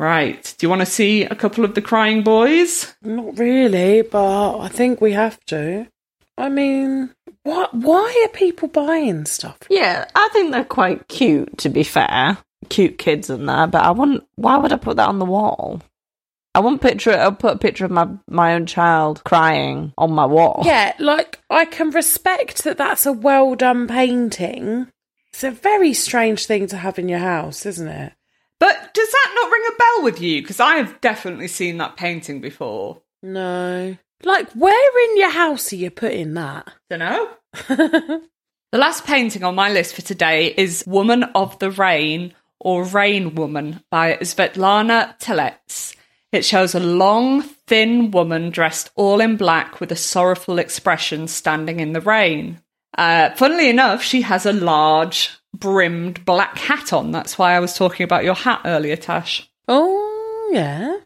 C: Right. Do you want to see a couple of the Crying Boys?
B: Not really, but I think we have to. I mean, what? Why are people buying stuff?
D: Yeah, I think they're quite cute, to be fair. Cute kids in there, but I wouldn't. Why would I put that on the wall? I won't picture. It. I'll put a picture of my my own child crying on my wall.
B: Yeah, like I can respect that that's a well done painting. It's a very strange thing to have in your house, isn't it?
C: But does that not ring a bell with you? Because I have definitely seen that painting before.
B: No. Like, where in your house are you putting that?
C: Dunno. the last painting on my list for today is Woman of the Rain or Rain Woman by Svetlana Telets. It shows a long, thin woman dressed all in black with a sorrowful expression standing in the rain. Uh, funnily enough, she has a large, brimmed black hat on. That's why I was talking about your hat earlier, Tash.
B: Oh, yeah.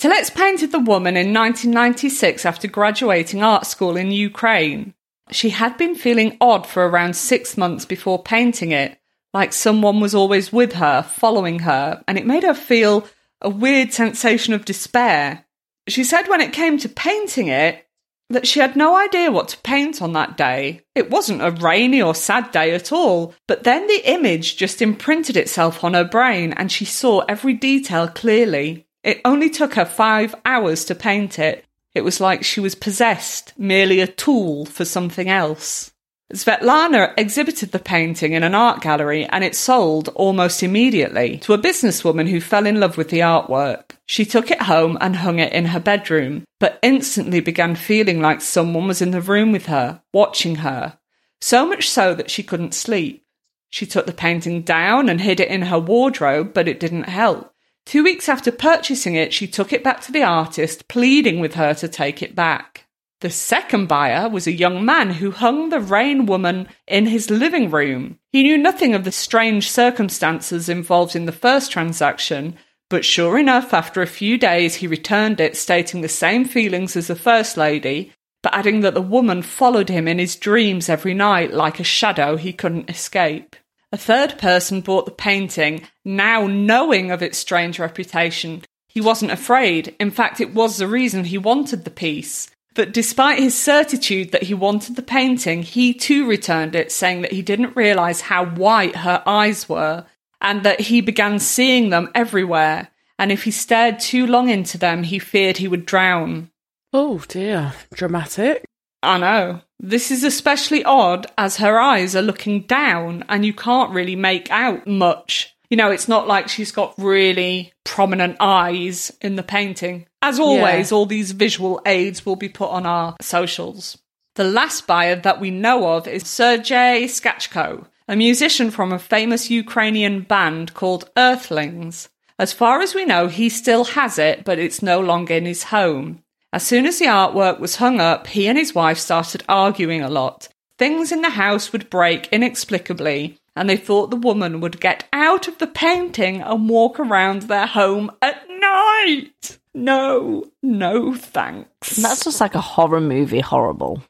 C: Telets painted the woman in 1996 after graduating art school in Ukraine. She had been feeling odd for around six months before painting it, like someone was always with her, following her, and it made her feel a weird sensation of despair. She said when it came to painting it, that she had no idea what to paint on that day. It wasn't a rainy or sad day at all, but then the image just imprinted itself on her brain and she saw every detail clearly. It only took her five hours to paint it. It was like she was possessed, merely a tool for something else. Svetlana exhibited the painting in an art gallery and it sold almost immediately to a businesswoman who fell in love with the artwork. She took it home and hung it in her bedroom, but instantly began feeling like someone was in the room with her, watching her. So much so that she couldn't sleep. She took the painting down and hid it in her wardrobe, but it didn't help. Two weeks after purchasing it, she took it back to the artist, pleading with her to take it back. The second buyer was a young man who hung the rain woman in his living room. He knew nothing of the strange circumstances involved in the first transaction, but sure enough, after a few days, he returned it, stating the same feelings as the first lady, but adding that the woman followed him in his dreams every night like a shadow he couldn't escape. A third person bought the painting, now knowing of its strange reputation. He wasn't afraid. In fact, it was the reason he wanted the piece. But despite his certitude that he wanted the painting, he too returned it, saying that he didn't realise how white her eyes were, and that he began seeing them everywhere, and if he stared too long into them, he feared he would drown.
B: Oh dear. Dramatic.
C: I know. This is especially odd as her eyes are looking down, and you can't really make out much. You know, it's not like she's got really prominent eyes in the painting. As always, all these visual aids will be put on our socials. The last buyer that we know of is Sergei Skachko, a musician from a famous Ukrainian band called Earthlings. As far as we know, he still has it, but it's no longer in his home. As soon as the artwork was hung up, he and his wife started arguing a lot. Things in the house would break inexplicably, and they thought the woman would get out of the painting and walk around their home at night. No, no thanks.
D: That's just like a horror movie, horrible.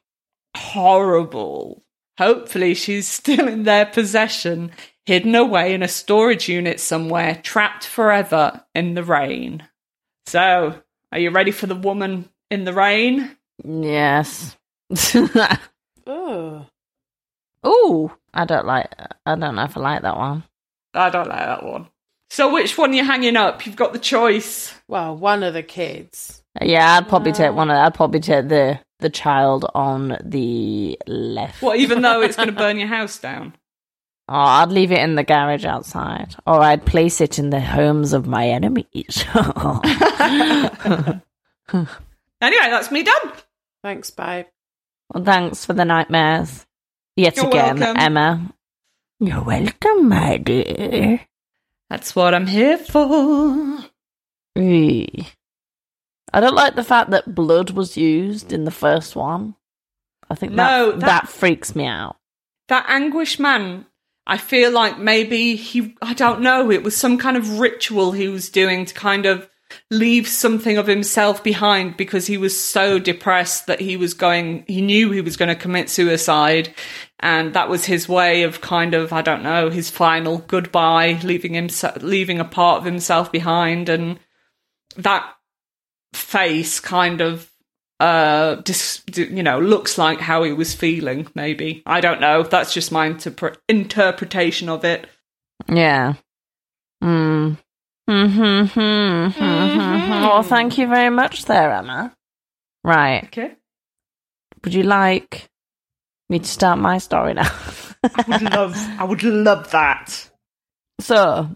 C: horrible. Hopefully, she's still in their possession, hidden away in a storage unit somewhere, trapped forever in the rain. So, are you ready for the woman in the rain?
D: Yes.
B: Ugh.
D: Ooh, I don't like. I don't know if I like that one.
C: I don't like that one. So, which one are you hanging up? You've got the choice.
B: Well, one of the kids.
D: Yeah, I'd probably take one. Of, I'd probably take the the child on the left.
C: Well, even though it's going to burn your house down.
D: Oh, I'd leave it in the garage outside, or I'd place it in the homes of my enemies.
C: Anyway, that's me done.
B: Thanks, babe.
D: well, thanks for the nightmares. Yet
C: You're
D: again,
C: welcome.
D: Emma. You're welcome, my dear.
C: That's what I'm here for.
D: Eee. I don't like the fact that blood was used in the first one. I think
C: No,
D: that,
C: that-
D: freaks me out.
C: That anguished man, I feel like maybe he, I don't know, it was some kind of ritual he was doing to kind of leave something of himself behind because he was so depressed that he was going, he knew he was going to commit suicide. And that was his way of kind of, I don't know, his final goodbye, leaving himself, leaving a part of himself behind. And that face kind of uh dis- you know looks like how he was feeling maybe i don't know that's just my interpre- interpretation of it
D: Yeah. Mm. Mm-hmm. Mm-hmm. Well, thank you very much there, Emma. Right.
C: okay
D: Would you like me to start my story now?
C: i would love i would love that
D: so,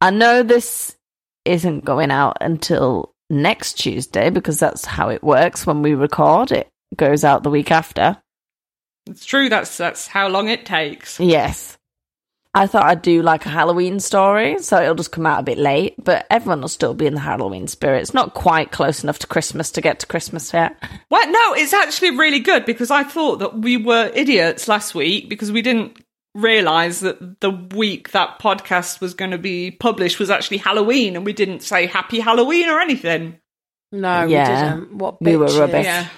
D: I know this isn't going out until next Tuesday because that's how it works when we record. It goes out the week after.
C: it's true that's that's how long it takes
D: Yes. I thought I'd do like a Halloween story, so it'll just come out a bit late, but everyone will still be in the Halloween spirit. It's not quite close enough to Christmas to get to Christmas yet.
C: well no it's actually really good because i thought that we were idiots last week because we didn't realize that the week that podcast was going to be published was actually halloween and we didn't say happy halloween or anything
B: No,
D: Yeah.
B: we didn't. What
D: We were rubbish.
C: yeah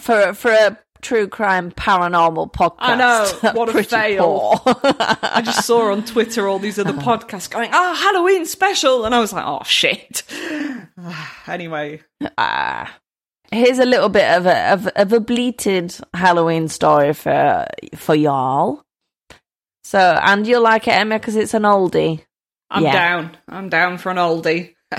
D: For for a true crime paranormal podcast.
C: I know, what a fail. I just saw on Twitter all these other podcasts going, "Oh, Halloween special," and I was like, "Oh shit." anyway,
D: Ah. Here's a little bit of a of, of a bleated Halloween story for for y'all. So, and you'll like it, Emma, because it's an oldie.
C: I'm
D: Yeah.
C: down. I'm down for an oldie.
D: uh,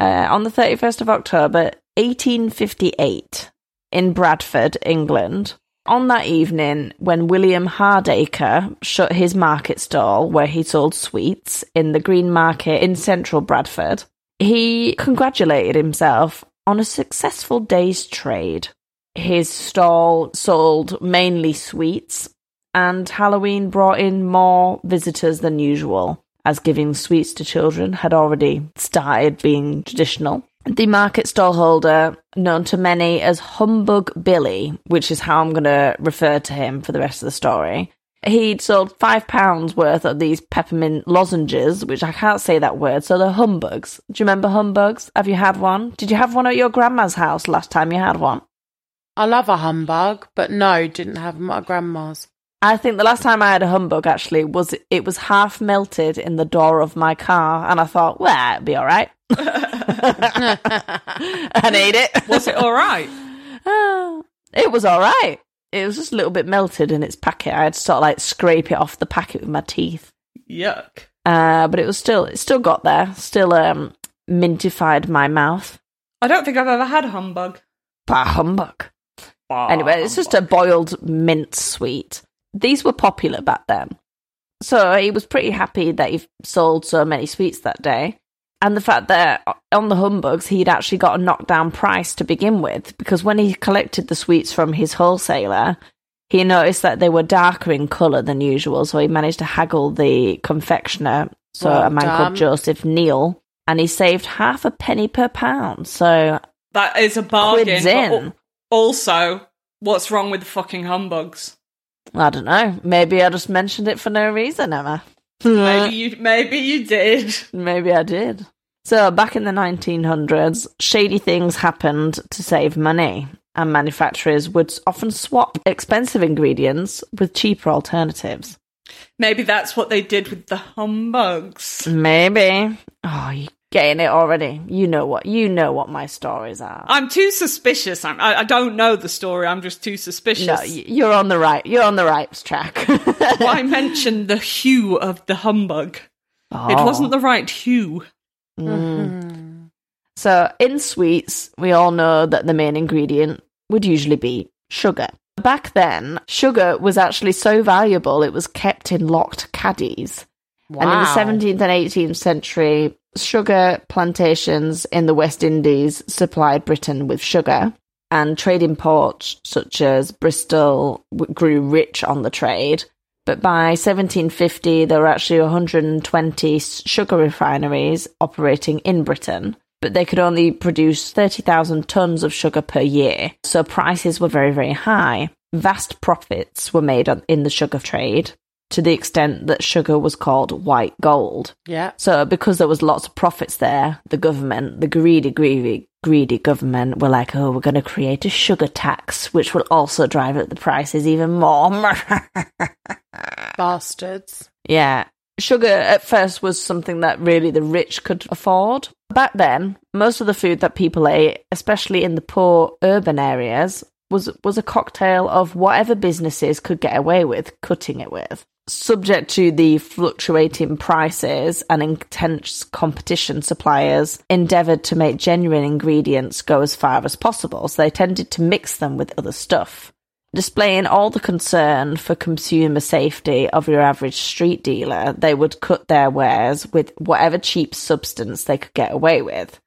D: on the 31st of October, 1858, in Bradford, England. On that evening, when William Hardacre shut his market stall where he sold sweets in the Green Market in central Bradford, he congratulated himself on a successful day's trade. His stall sold mainly sweets, and Halloween brought in more visitors than usual, as giving sweets to children had already started being traditional. The market stallholder, known to many as Humbug Billy, which is how I'm going to refer to him for the rest of the story, he'd sold five pounds worth of these peppermint lozenges, which I can't say that word, so they're humbugs. Do you remember humbugs? Have you had one? Did you have one at your grandma's house last time you had one?
B: I love a humbug, but no, didn't have them at grandma's.
D: I think the last time I had a humbug actually was it was half melted in the door of my car, and I thought, well, it'd be all right. and ate it.
C: Was it all right?
D: Ah, it was all right. It was just a little bit melted in its packet. I had to sort of like scrape it off the packet with my teeth.
C: Yuck.
D: Uh, but it was still, it still got there. Still um, mintified my mouth.
C: I don't think I've ever had a humbug.
D: Bah, humbug. Anyway, it's just a boiled mint sweet. These were popular back then. So he was pretty happy that he sold so many sweets that day. And the fact that on the humbugs he'd actually got a knockdown price to begin with because when he collected the sweets from his wholesaler he noticed that they were darker in colour than usual so he managed to haggle the confectioner so
B: Well
D: a man
B: done.
D: called joseph neal and he saved half a penny per pound so
C: That is a bargain. Also, what's wrong with the fucking humbugs?
D: i don't know maybe i just mentioned it for no reason emma
C: Maybe you, maybe you did.
D: Maybe I did. So, back in the 1900s, shady things happened to save money, and manufacturers would often swap expensive ingredients with cheaper alternatives.
C: Maybe that's what they did with the humbugs.
D: Maybe. Oh, you're getting it already. You know what? You know what my stories are.
C: I'm too suspicious. I'm, I, I don't know the story. I'm just too suspicious.
D: no, you're on the right. You're on the right track.
C: I mentioned the hue of the humbug? It
D: Oh.
C: wasn't the right hue.
D: Mm. So, in sweets, we all know that the main ingredient would usually be sugar. Back then, sugar was actually so valuable it was kept in locked caddies.
B: Wow.
D: And in the 17th and 18th century, sugar plantations in the West Indies supplied Britain with sugar. And trading ports such as Bristol grew rich on the trade. But by 1750, there were actually 120 sugar refineries operating in Britain. But they could only produce 30,000 tons of sugar per year. So prices were very, very high. Vast profits were made in the sugar trade to the extent that sugar was called white gold.
B: Yeah.
D: So because there was lots of profits there, the government, the greedy, greedy, greedy government were like, oh, we're going to create a sugar tax, which will also drive up the prices even more.
B: Bastards.
D: yeah. Sugar at first was something that really the rich could afford. Back then, most of the food that people ate, especially in the poor urban areas, was was a cocktail of whatever businesses could get away with cutting it with. Subject to the fluctuating prices and intense competition, suppliers endeavoured to make genuine ingredients go as far as possible, so they tended to mix them with other stuff. Displaying all the concern for consumer safety of your average street dealer, they would cut their wares with whatever cheap substance they could get away with.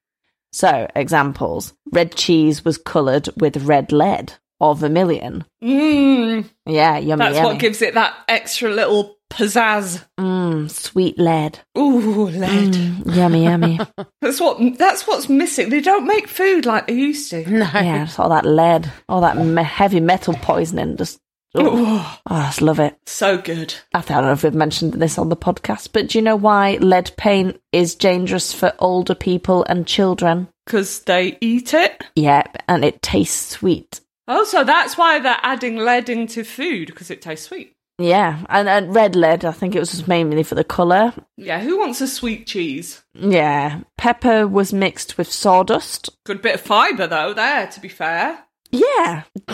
D: So, examples red cheese was coloured with red lead or vermilion.
C: Mmm,
D: Yeah, yummy.
C: that's
D: yummy.
C: what gives it that extra little pizzazz.
D: Mm, sweet lead.
C: Ooh, lead.
D: Mm, yummy, yummy.
C: That's what. That's what's missing. They don't make food like they used to.
B: No.
D: yeah, all that lead, all that me- heavy metal poisoning. Just, oh,
C: Ooh,
D: I just love it.
C: so good.
D: I don't know if we've mentioned this on the podcast, but do you know why lead paint is dangerous for older people and children?
C: Because they eat it.
D: Yep, and it tastes sweet.
C: Oh, so that's why they're adding lead into food because it tastes sweet.
D: Yeah, and, and red lead, I think it was just mainly for the colour.
C: Yeah, who wants a sweet cheese?
D: Yeah, pepper was mixed with sawdust.
C: Good bit of fibre though. There, to be fair.
D: Yeah.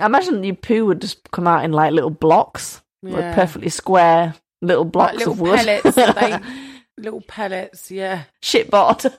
D: I imagine your poo would just come out in like little blocks, like perfectly square little blocks
B: Like little
D: of wood.
B: pellets. they, little pellets, yeah.
D: Shitboard.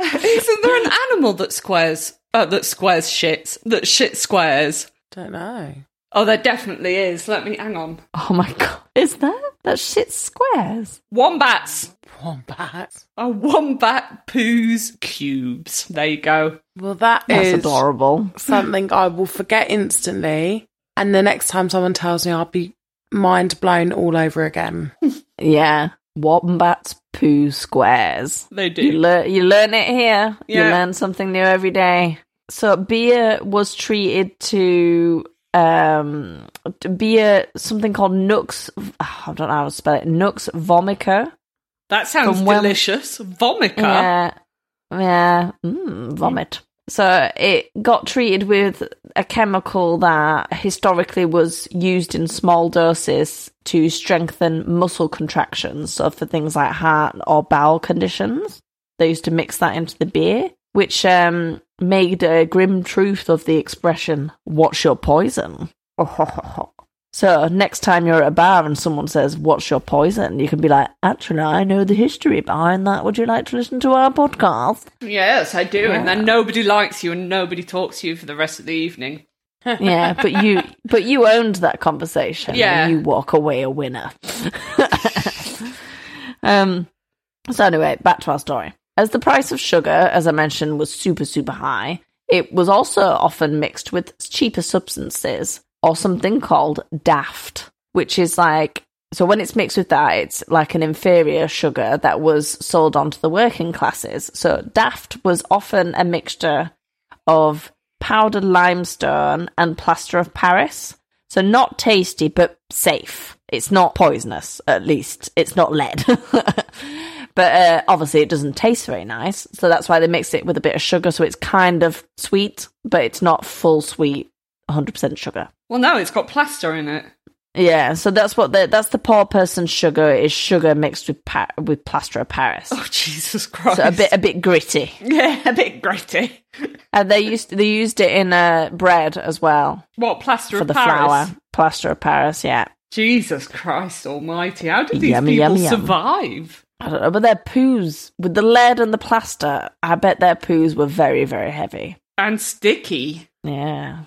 C: Isn't there an animal that squares? Uh, that squares shits. That shit squares.
B: Don't know.
C: Oh, there definitely is. Let me hang on.
D: Oh my god, is that that shit squares?
C: Wombats.
B: Wombat.
C: A wombat poos cubes. There you go.
B: Well, that
D: That's
B: is
D: adorable.
B: something I will forget instantly. And the next time someone tells me, I'll be mind blown all over again.
D: Yeah, wombats poo squares.
C: They
D: You
C: do.
D: you learn it here. You learn something new every day. So beer was treated to um beer something called Nux I don't know how to spell it. Nux vomica.
C: That sounds
D: when-
C: delicious. Vomica.
D: Yeah. Yeah. Mm, vomit. So it got treated with a chemical that historically was used in small doses to strengthen muscle contractions. So for things like heart or bowel conditions, they used to mix that into the beer, which um, made a grim truth of the expression, what's your poison? So next time you're at a bar and someone says, "What's your poison?" you can be like, "Actually, I know the history behind that. Would you like to listen to our podcast?"
C: Yes, I do. And then nobody likes you and nobody talks to you for the rest of the evening.
D: yeah, but you but you owned that conversation.
C: Yeah.
D: and you walk away a winner. um. So anyway, back to our story. As the price of sugar, as I mentioned, was super, super high, it was also often mixed with cheaper substances or something called daft, which is like so when it's mixed with that, it's like an inferior sugar that was sold on to the working classes. So daft was often a mixture of powdered limestone and plaster of Paris. So not tasty, but safe. It's not poisonous, at least. It's not lead. but uh, obviously, it doesn't taste very nice. So that's why they mix it with a bit of sugar. So it's kind of sweet, but it's not full sweet, 100% sugar.
C: Well, no, it's got plaster in it.
D: Yeah, so that's what the, that's the poor person's sugar is sugar mixed with pa- with plaster of Paris.
C: Oh, Jesus Christ.
D: So a bit a bit gritty.
C: Yeah, a bit gritty.
D: And they used they used it in uh, bread as well
C: What, plaster
D: for
C: of
D: the
C: Paris?
D: flour. Plaster of Paris, yeah.
C: Jesus Christ almighty. How did these
D: Yummy,
C: people
D: yum.
C: survive?
D: I don't know, but their poos with the lead and the plaster, I bet their poos were very very heavy.
C: And sticky.
D: Yeah.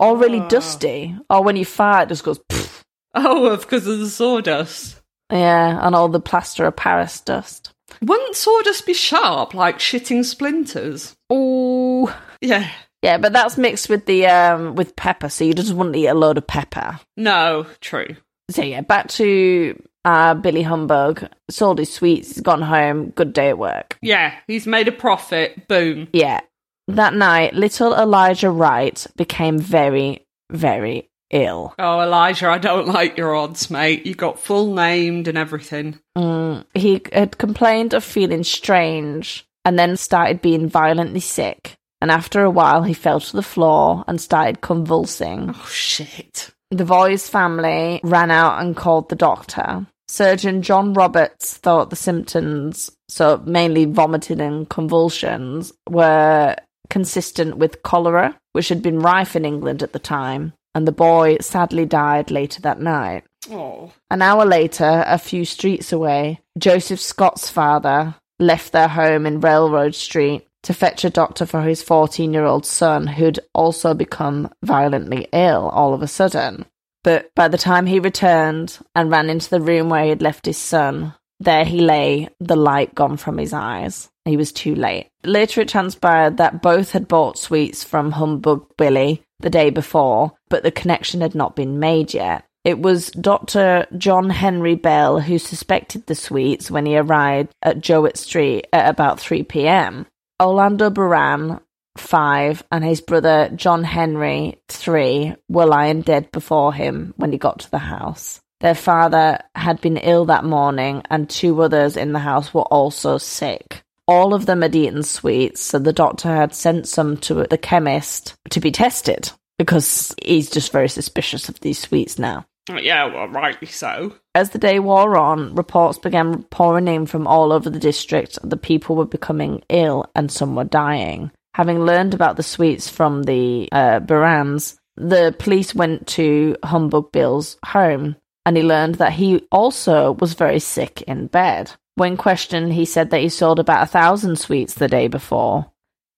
D: Or really
C: Ah.
D: dusty. Or when you fart, it just goes. Pfft.
C: Oh, because of the sawdust.
D: Yeah, and all the plaster of Paris dust.
C: Wouldn't sawdust be sharp, like shitting splinters?
D: Oh,
C: Yeah.
D: Yeah, but that's mixed with the um with pepper, so you just wouldn't eat a load of pepper.
C: No, true.
D: So yeah, back to uh Billy Humbug. Sold his sweets, he's gone home, good day at work.
C: Yeah, he's made a profit. Boom.
D: Yeah. That night, little Elijah Wright became very, very ill.
C: Oh, Elijah, I don't like your odds, mate. You got full named and everything.
D: Mm, he had complained of feeling strange and then started being violently sick. And after a while, he fell to the floor and started convulsing.
C: Oh, shit.
D: The boy's family ran out and called the doctor. Surgeon John Roberts thought the symptoms, so mainly vomiting and convulsions, were consistent with cholera, which had been rife in England at the time, and the boy sadly died later that night.
C: Oh.
D: An hour later, a few streets away, Joseph Scott's father left their home in Railroad Street to fetch a doctor for his 14 year old son, who'd also become violently ill all of a sudden. But by the time he returned and ran into the room where he had left his son, there he lay, the light gone from his eyes. He was too late. Later, it transpired that both had bought sweets from Humbug Billy the day before, but the connection had not been made yet. It was Dr. John Henry Bell who suspected the sweets when he arrived at Jowett Street at about 3 pm. Orlando Baran, 5, and his brother John Henry, 3, were lying dead before him when he got to the house. Their father had been ill that morning, and two others in the house were also sick. All of them had eaten sweets, so the doctor had sent some to the chemist to be tested because he's just very suspicious of these sweets now.
C: Yeah, well, rightly so.
D: As the day wore on, reports began pouring in from all over the district that people were becoming ill and some were dying. Having learned about the sweets from the uh, Barans, the police went to Humbug Bill's home and he learned that he also was very sick in bed. When questioned, he said that he sold about a thousand sweets the day before,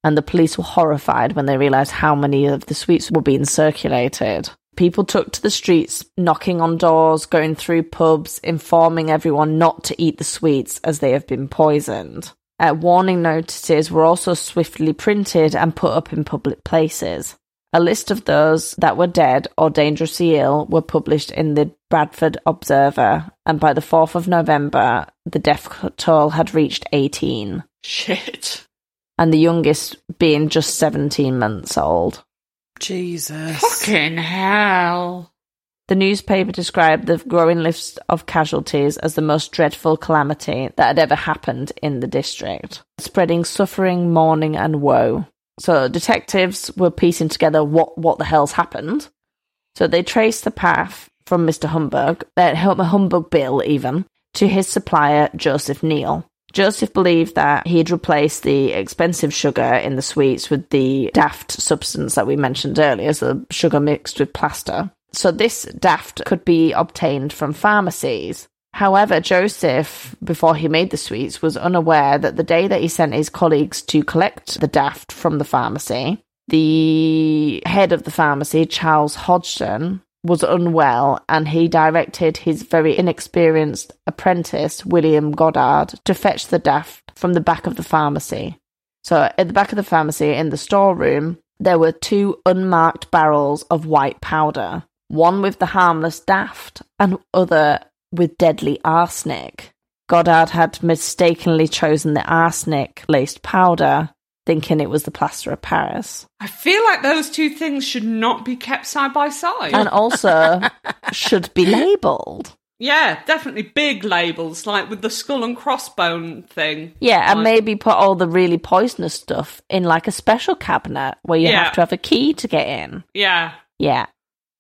D: and the police were horrified when they realized how many of the sweets were being circulated. People took to the streets, knocking on doors, going through pubs, informing everyone not to eat the sweets as they have been poisoned. Uh, warning notices were also swiftly printed and put up in public places. A list of those that were dead or dangerously ill were published in the Bradford Observer, and by the 4th of November, the death toll had reached 18,
C: Shit.
D: and the youngest being just 17 months old.
B: Jesus.
C: Fucking hell.
D: The newspaper described the growing list of casualties as the most dreadful calamity that had ever happened in the district, spreading suffering, mourning, and woe. So detectives were piecing together what, what the hell's happened. So they traced the path from Mr. Humbug, uh, Hum- Humbug Bill even, to his supplier, Joseph Neal. Joseph believed that he'd replaced the expensive sugar in the sweets with the daft substance that we mentioned earlier, so sugar mixed with plaster. So this daft could be obtained from pharmacies. However, Joseph, before he made the sweets, was unaware that the day that he sent his colleagues to collect the daft from the pharmacy, the head of the pharmacy, Charles Hodgson, was unwell and he directed his very inexperienced apprentice, William Goddard, to fetch the daft from the back of the pharmacy. So, at the back of the pharmacy in the storeroom, there were two unmarked barrels of white powder, one with the harmless daft and other with deadly arsenic. Goddard had mistakenly chosen the arsenic laced powder, thinking it was the plaster of Paris.
C: I feel like those two things should not be kept side by side.
D: And also should be labelled.
C: yeah, definitely big labels, like with the skull and crossbone thing.
D: Yeah, and
C: Like-
D: maybe put all the really poisonous stuff in like a special cabinet where you
C: Yeah.
D: have to have a key to get in.
C: Yeah.
D: Yeah.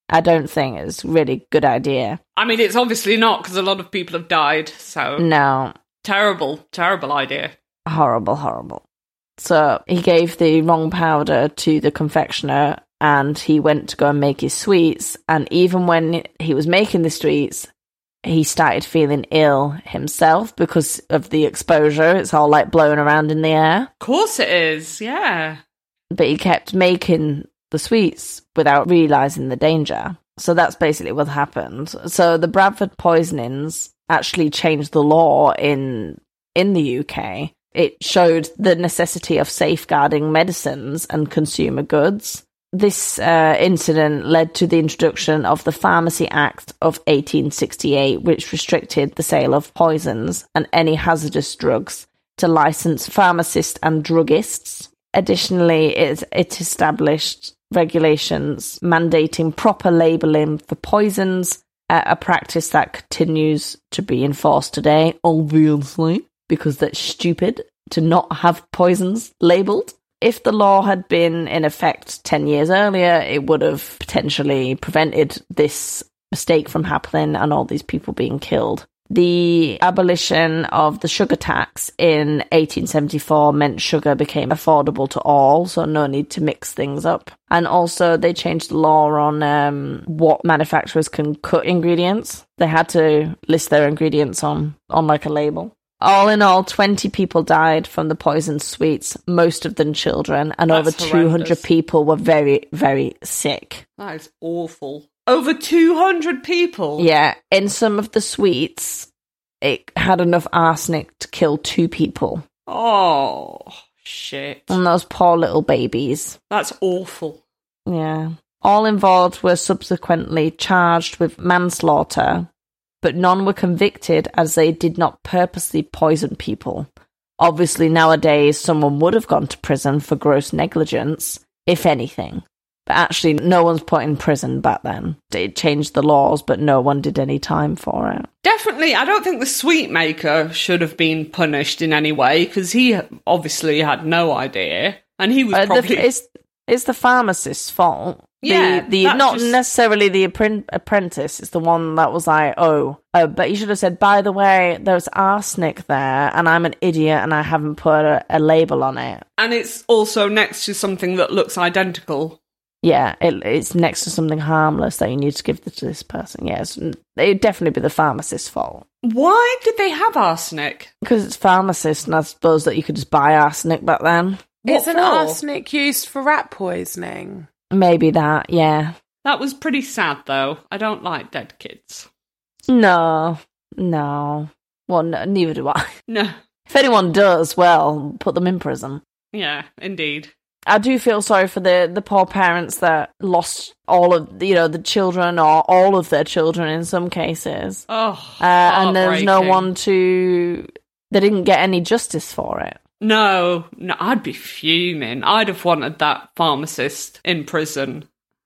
D: I don't think it's a really good idea.
C: I mean, it's obviously not because a lot of people have died. So
D: No.
C: terrible, terrible idea.
D: Horrible, horrible. So he gave the wrong powder to the confectioner and he went to go and make his sweets. And even when he was making the sweets, he started feeling ill himself because of the exposure. It's all like blowing around in the air.
C: Of course it is. Yeah.
D: but he kept making the sweets without realizing the danger. So that's basically what happened. So the Bradford poisonings actually changed the law in in the UK. It showed the necessity of safeguarding medicines and consumer goods. This uh, incident led to the introduction of the Pharmacy Act of 1868, which restricted the sale of poisons and any hazardous drugs to licensed pharmacists and druggists. Additionally, it, it established regulations mandating proper labelling for poisons, uh, a practice that continues to be enforced today, obviously, because that's stupid to not have poisons labelled. If the law had been in effect 10 years earlier, it would have potentially prevented this mistake from happening and all these people being killed. The abolition of the sugar tax in 1874 meant sugar became affordable to all, so no need to mix things up. And also, they changed the law on um, what manufacturers can cut ingredients. They had to list their ingredients on, on like a label. All in all, 20 people died from the poisoned sweets, most of them children, and
C: That's
D: over 200
C: horrendous.
D: people were very, very sick.
C: That is awful. Over 200 people.
D: Yeah, in some of the sweets, it had enough arsenic to kill two people.
C: Oh, shit.
D: And those poor little babies.
C: That's awful.
D: Yeah. All involved were subsequently charged with manslaughter, but none were convicted as they did not purposely poison people. Obviously, nowadays, someone would have gone to prison for gross negligence, if anything. But actually, no one's put in prison back then. It changed the laws, but no one did any time for it.
C: Definitely, I don't think the sweet maker should have been punished in any way because he obviously had no idea. And he was
D: Uh, the-
C: probably.
D: it's, it's the pharmacist's fault.
C: Yeah,
D: the, the not
C: just-
D: necessarily the appren- apprentice. It's the one that was like, oh, oh, but you should have said, by the way, there's arsenic there, and I'm an idiot, and I haven't put a, a label on it.
C: and it's also next to something that looks identical.
D: Yeah, it, it's next to something harmless that you need to give to this person. Yes, it'd definitely be the pharmacist's fault
C: Why did they have arsenic?
D: because it's pharmacist, and I suppose that you could just buy arsenic back then.
C: What
B: Isn't
C: for?
B: arsenic used for rat poisoning?
D: Maybe that. Yeah.
C: That was pretty sad, though. I don't like dead kids.
D: No. No. Well, no, neither do I.
C: No.
D: If anyone does, well, put them in prison.
C: Yeah, indeed.
D: I do feel sorry for the the poor parents that lost all of you know the children or all of their children in some cases,
C: Oh,
D: uh, and there's no one to. They didn't get any justice for it.
C: No, no, I'd be fuming. I'd have wanted that pharmacist in prison.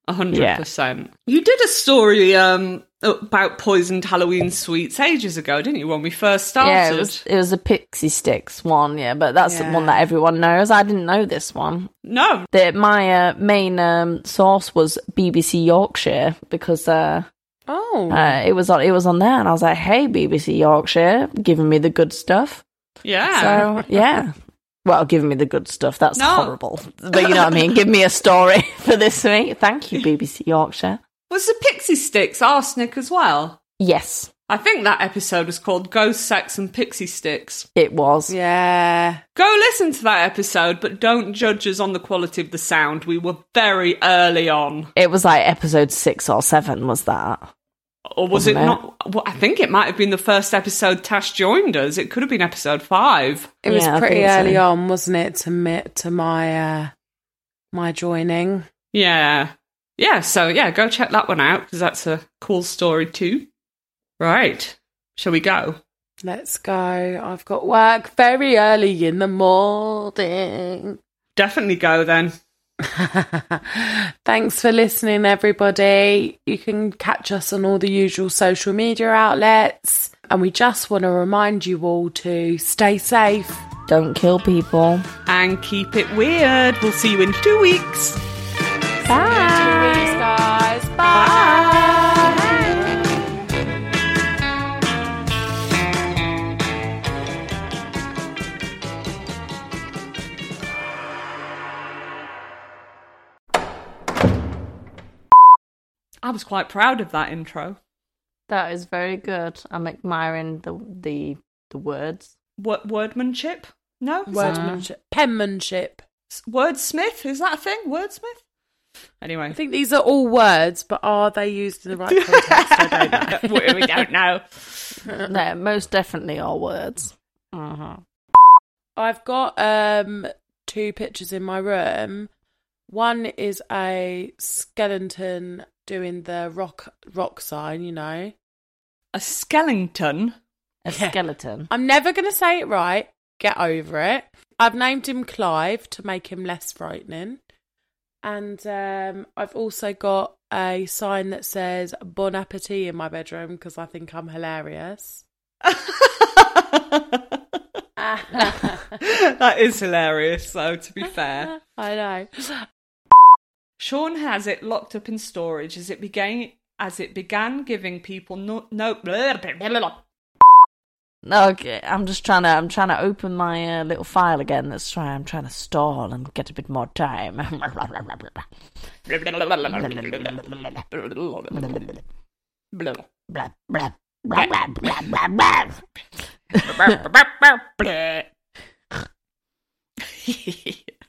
C: A hundred
D: Yeah.
C: percent. You did a story um about poisoned Halloween sweets ages ago, didn't you? When we first started.
D: Yeah, it was it was a pixie sticks one, yeah, but that's the one that everyone knows. I didn't know this one.
C: No,
D: The, my uh, main um, source was BBC Yorkshire because uh,
B: Oh,
D: uh, it was on it was on there, and I was like, "Hey, BBC Yorkshire, giving me the good stuff."
C: yeah.
D: So yeah. Well, giving me the good stuff. That's
C: No.
D: horrible. But you know what I mean? Give me a story for this week. Thank you, BBC Yorkshire.
C: Was the pixie sticks arsenic as well?
D: Yes.
C: I think that episode was called Ghost Sex and Pixie Sticks.
D: It was.
B: Yeah.
C: Go listen to that episode, but don't judge us on the quality of the sound. We were very early on.
D: It was like episode six or seven, was that?
C: Or was it
D: Wasn't it?
C: not? Well, I think it might have been the first episode Tash joined us. It could have been episode five.
B: It was
D: Yeah,
B: pretty
D: think so.
B: early on, wasn't it, to mi- to my uh my joining.
C: Yeah. Yeah, so yeah, go check that one out because that's a cool story too. Right. Shall we go?
B: Let's go. I've got work very early in the morning.
C: Definitely go then.
B: Thanks for listening, everybody. You can catch us on all the usual social media outlets. And we just want to remind you all to stay safe.
D: Don't kill people.
C: And keep it weird. We'll see you in two weeks.
B: Bye. Guys. Bye.
C: I was quite proud of that intro.
D: That is very good. I'm admiring the the the words.
C: What wordmanship? No? Is that-
B: Wordmanship. Uh, Penmanship.
C: Wordsmith? Is that a thing? Wordsmith? Anyway.
B: I think these are all words, but are they used in the right context? I don't know.
C: we, don't know.
D: no, most definitely are words. Uh-huh.
B: I've got um two pictures in my room. One is a skeleton doing the rock rock sign, you know.
C: A skeleton?
D: A
B: Yeah.
D: skeleton.
B: I'm never going to say it right. Get over it. I've named him Clive to make him less frightening. And um, I've also got a sign that says Bon Appetit in my bedroom because I think I'm hilarious.
C: that is hilarious, though, to be fair.
B: I know.
C: Sean has it locked up in storage as it began as it began giving people no no blah, blah, blah, blah.
D: Okay, I'm just trying to. I'm trying to open my uh, little file again. That's trying. I'm trying to stall and get a bit more time.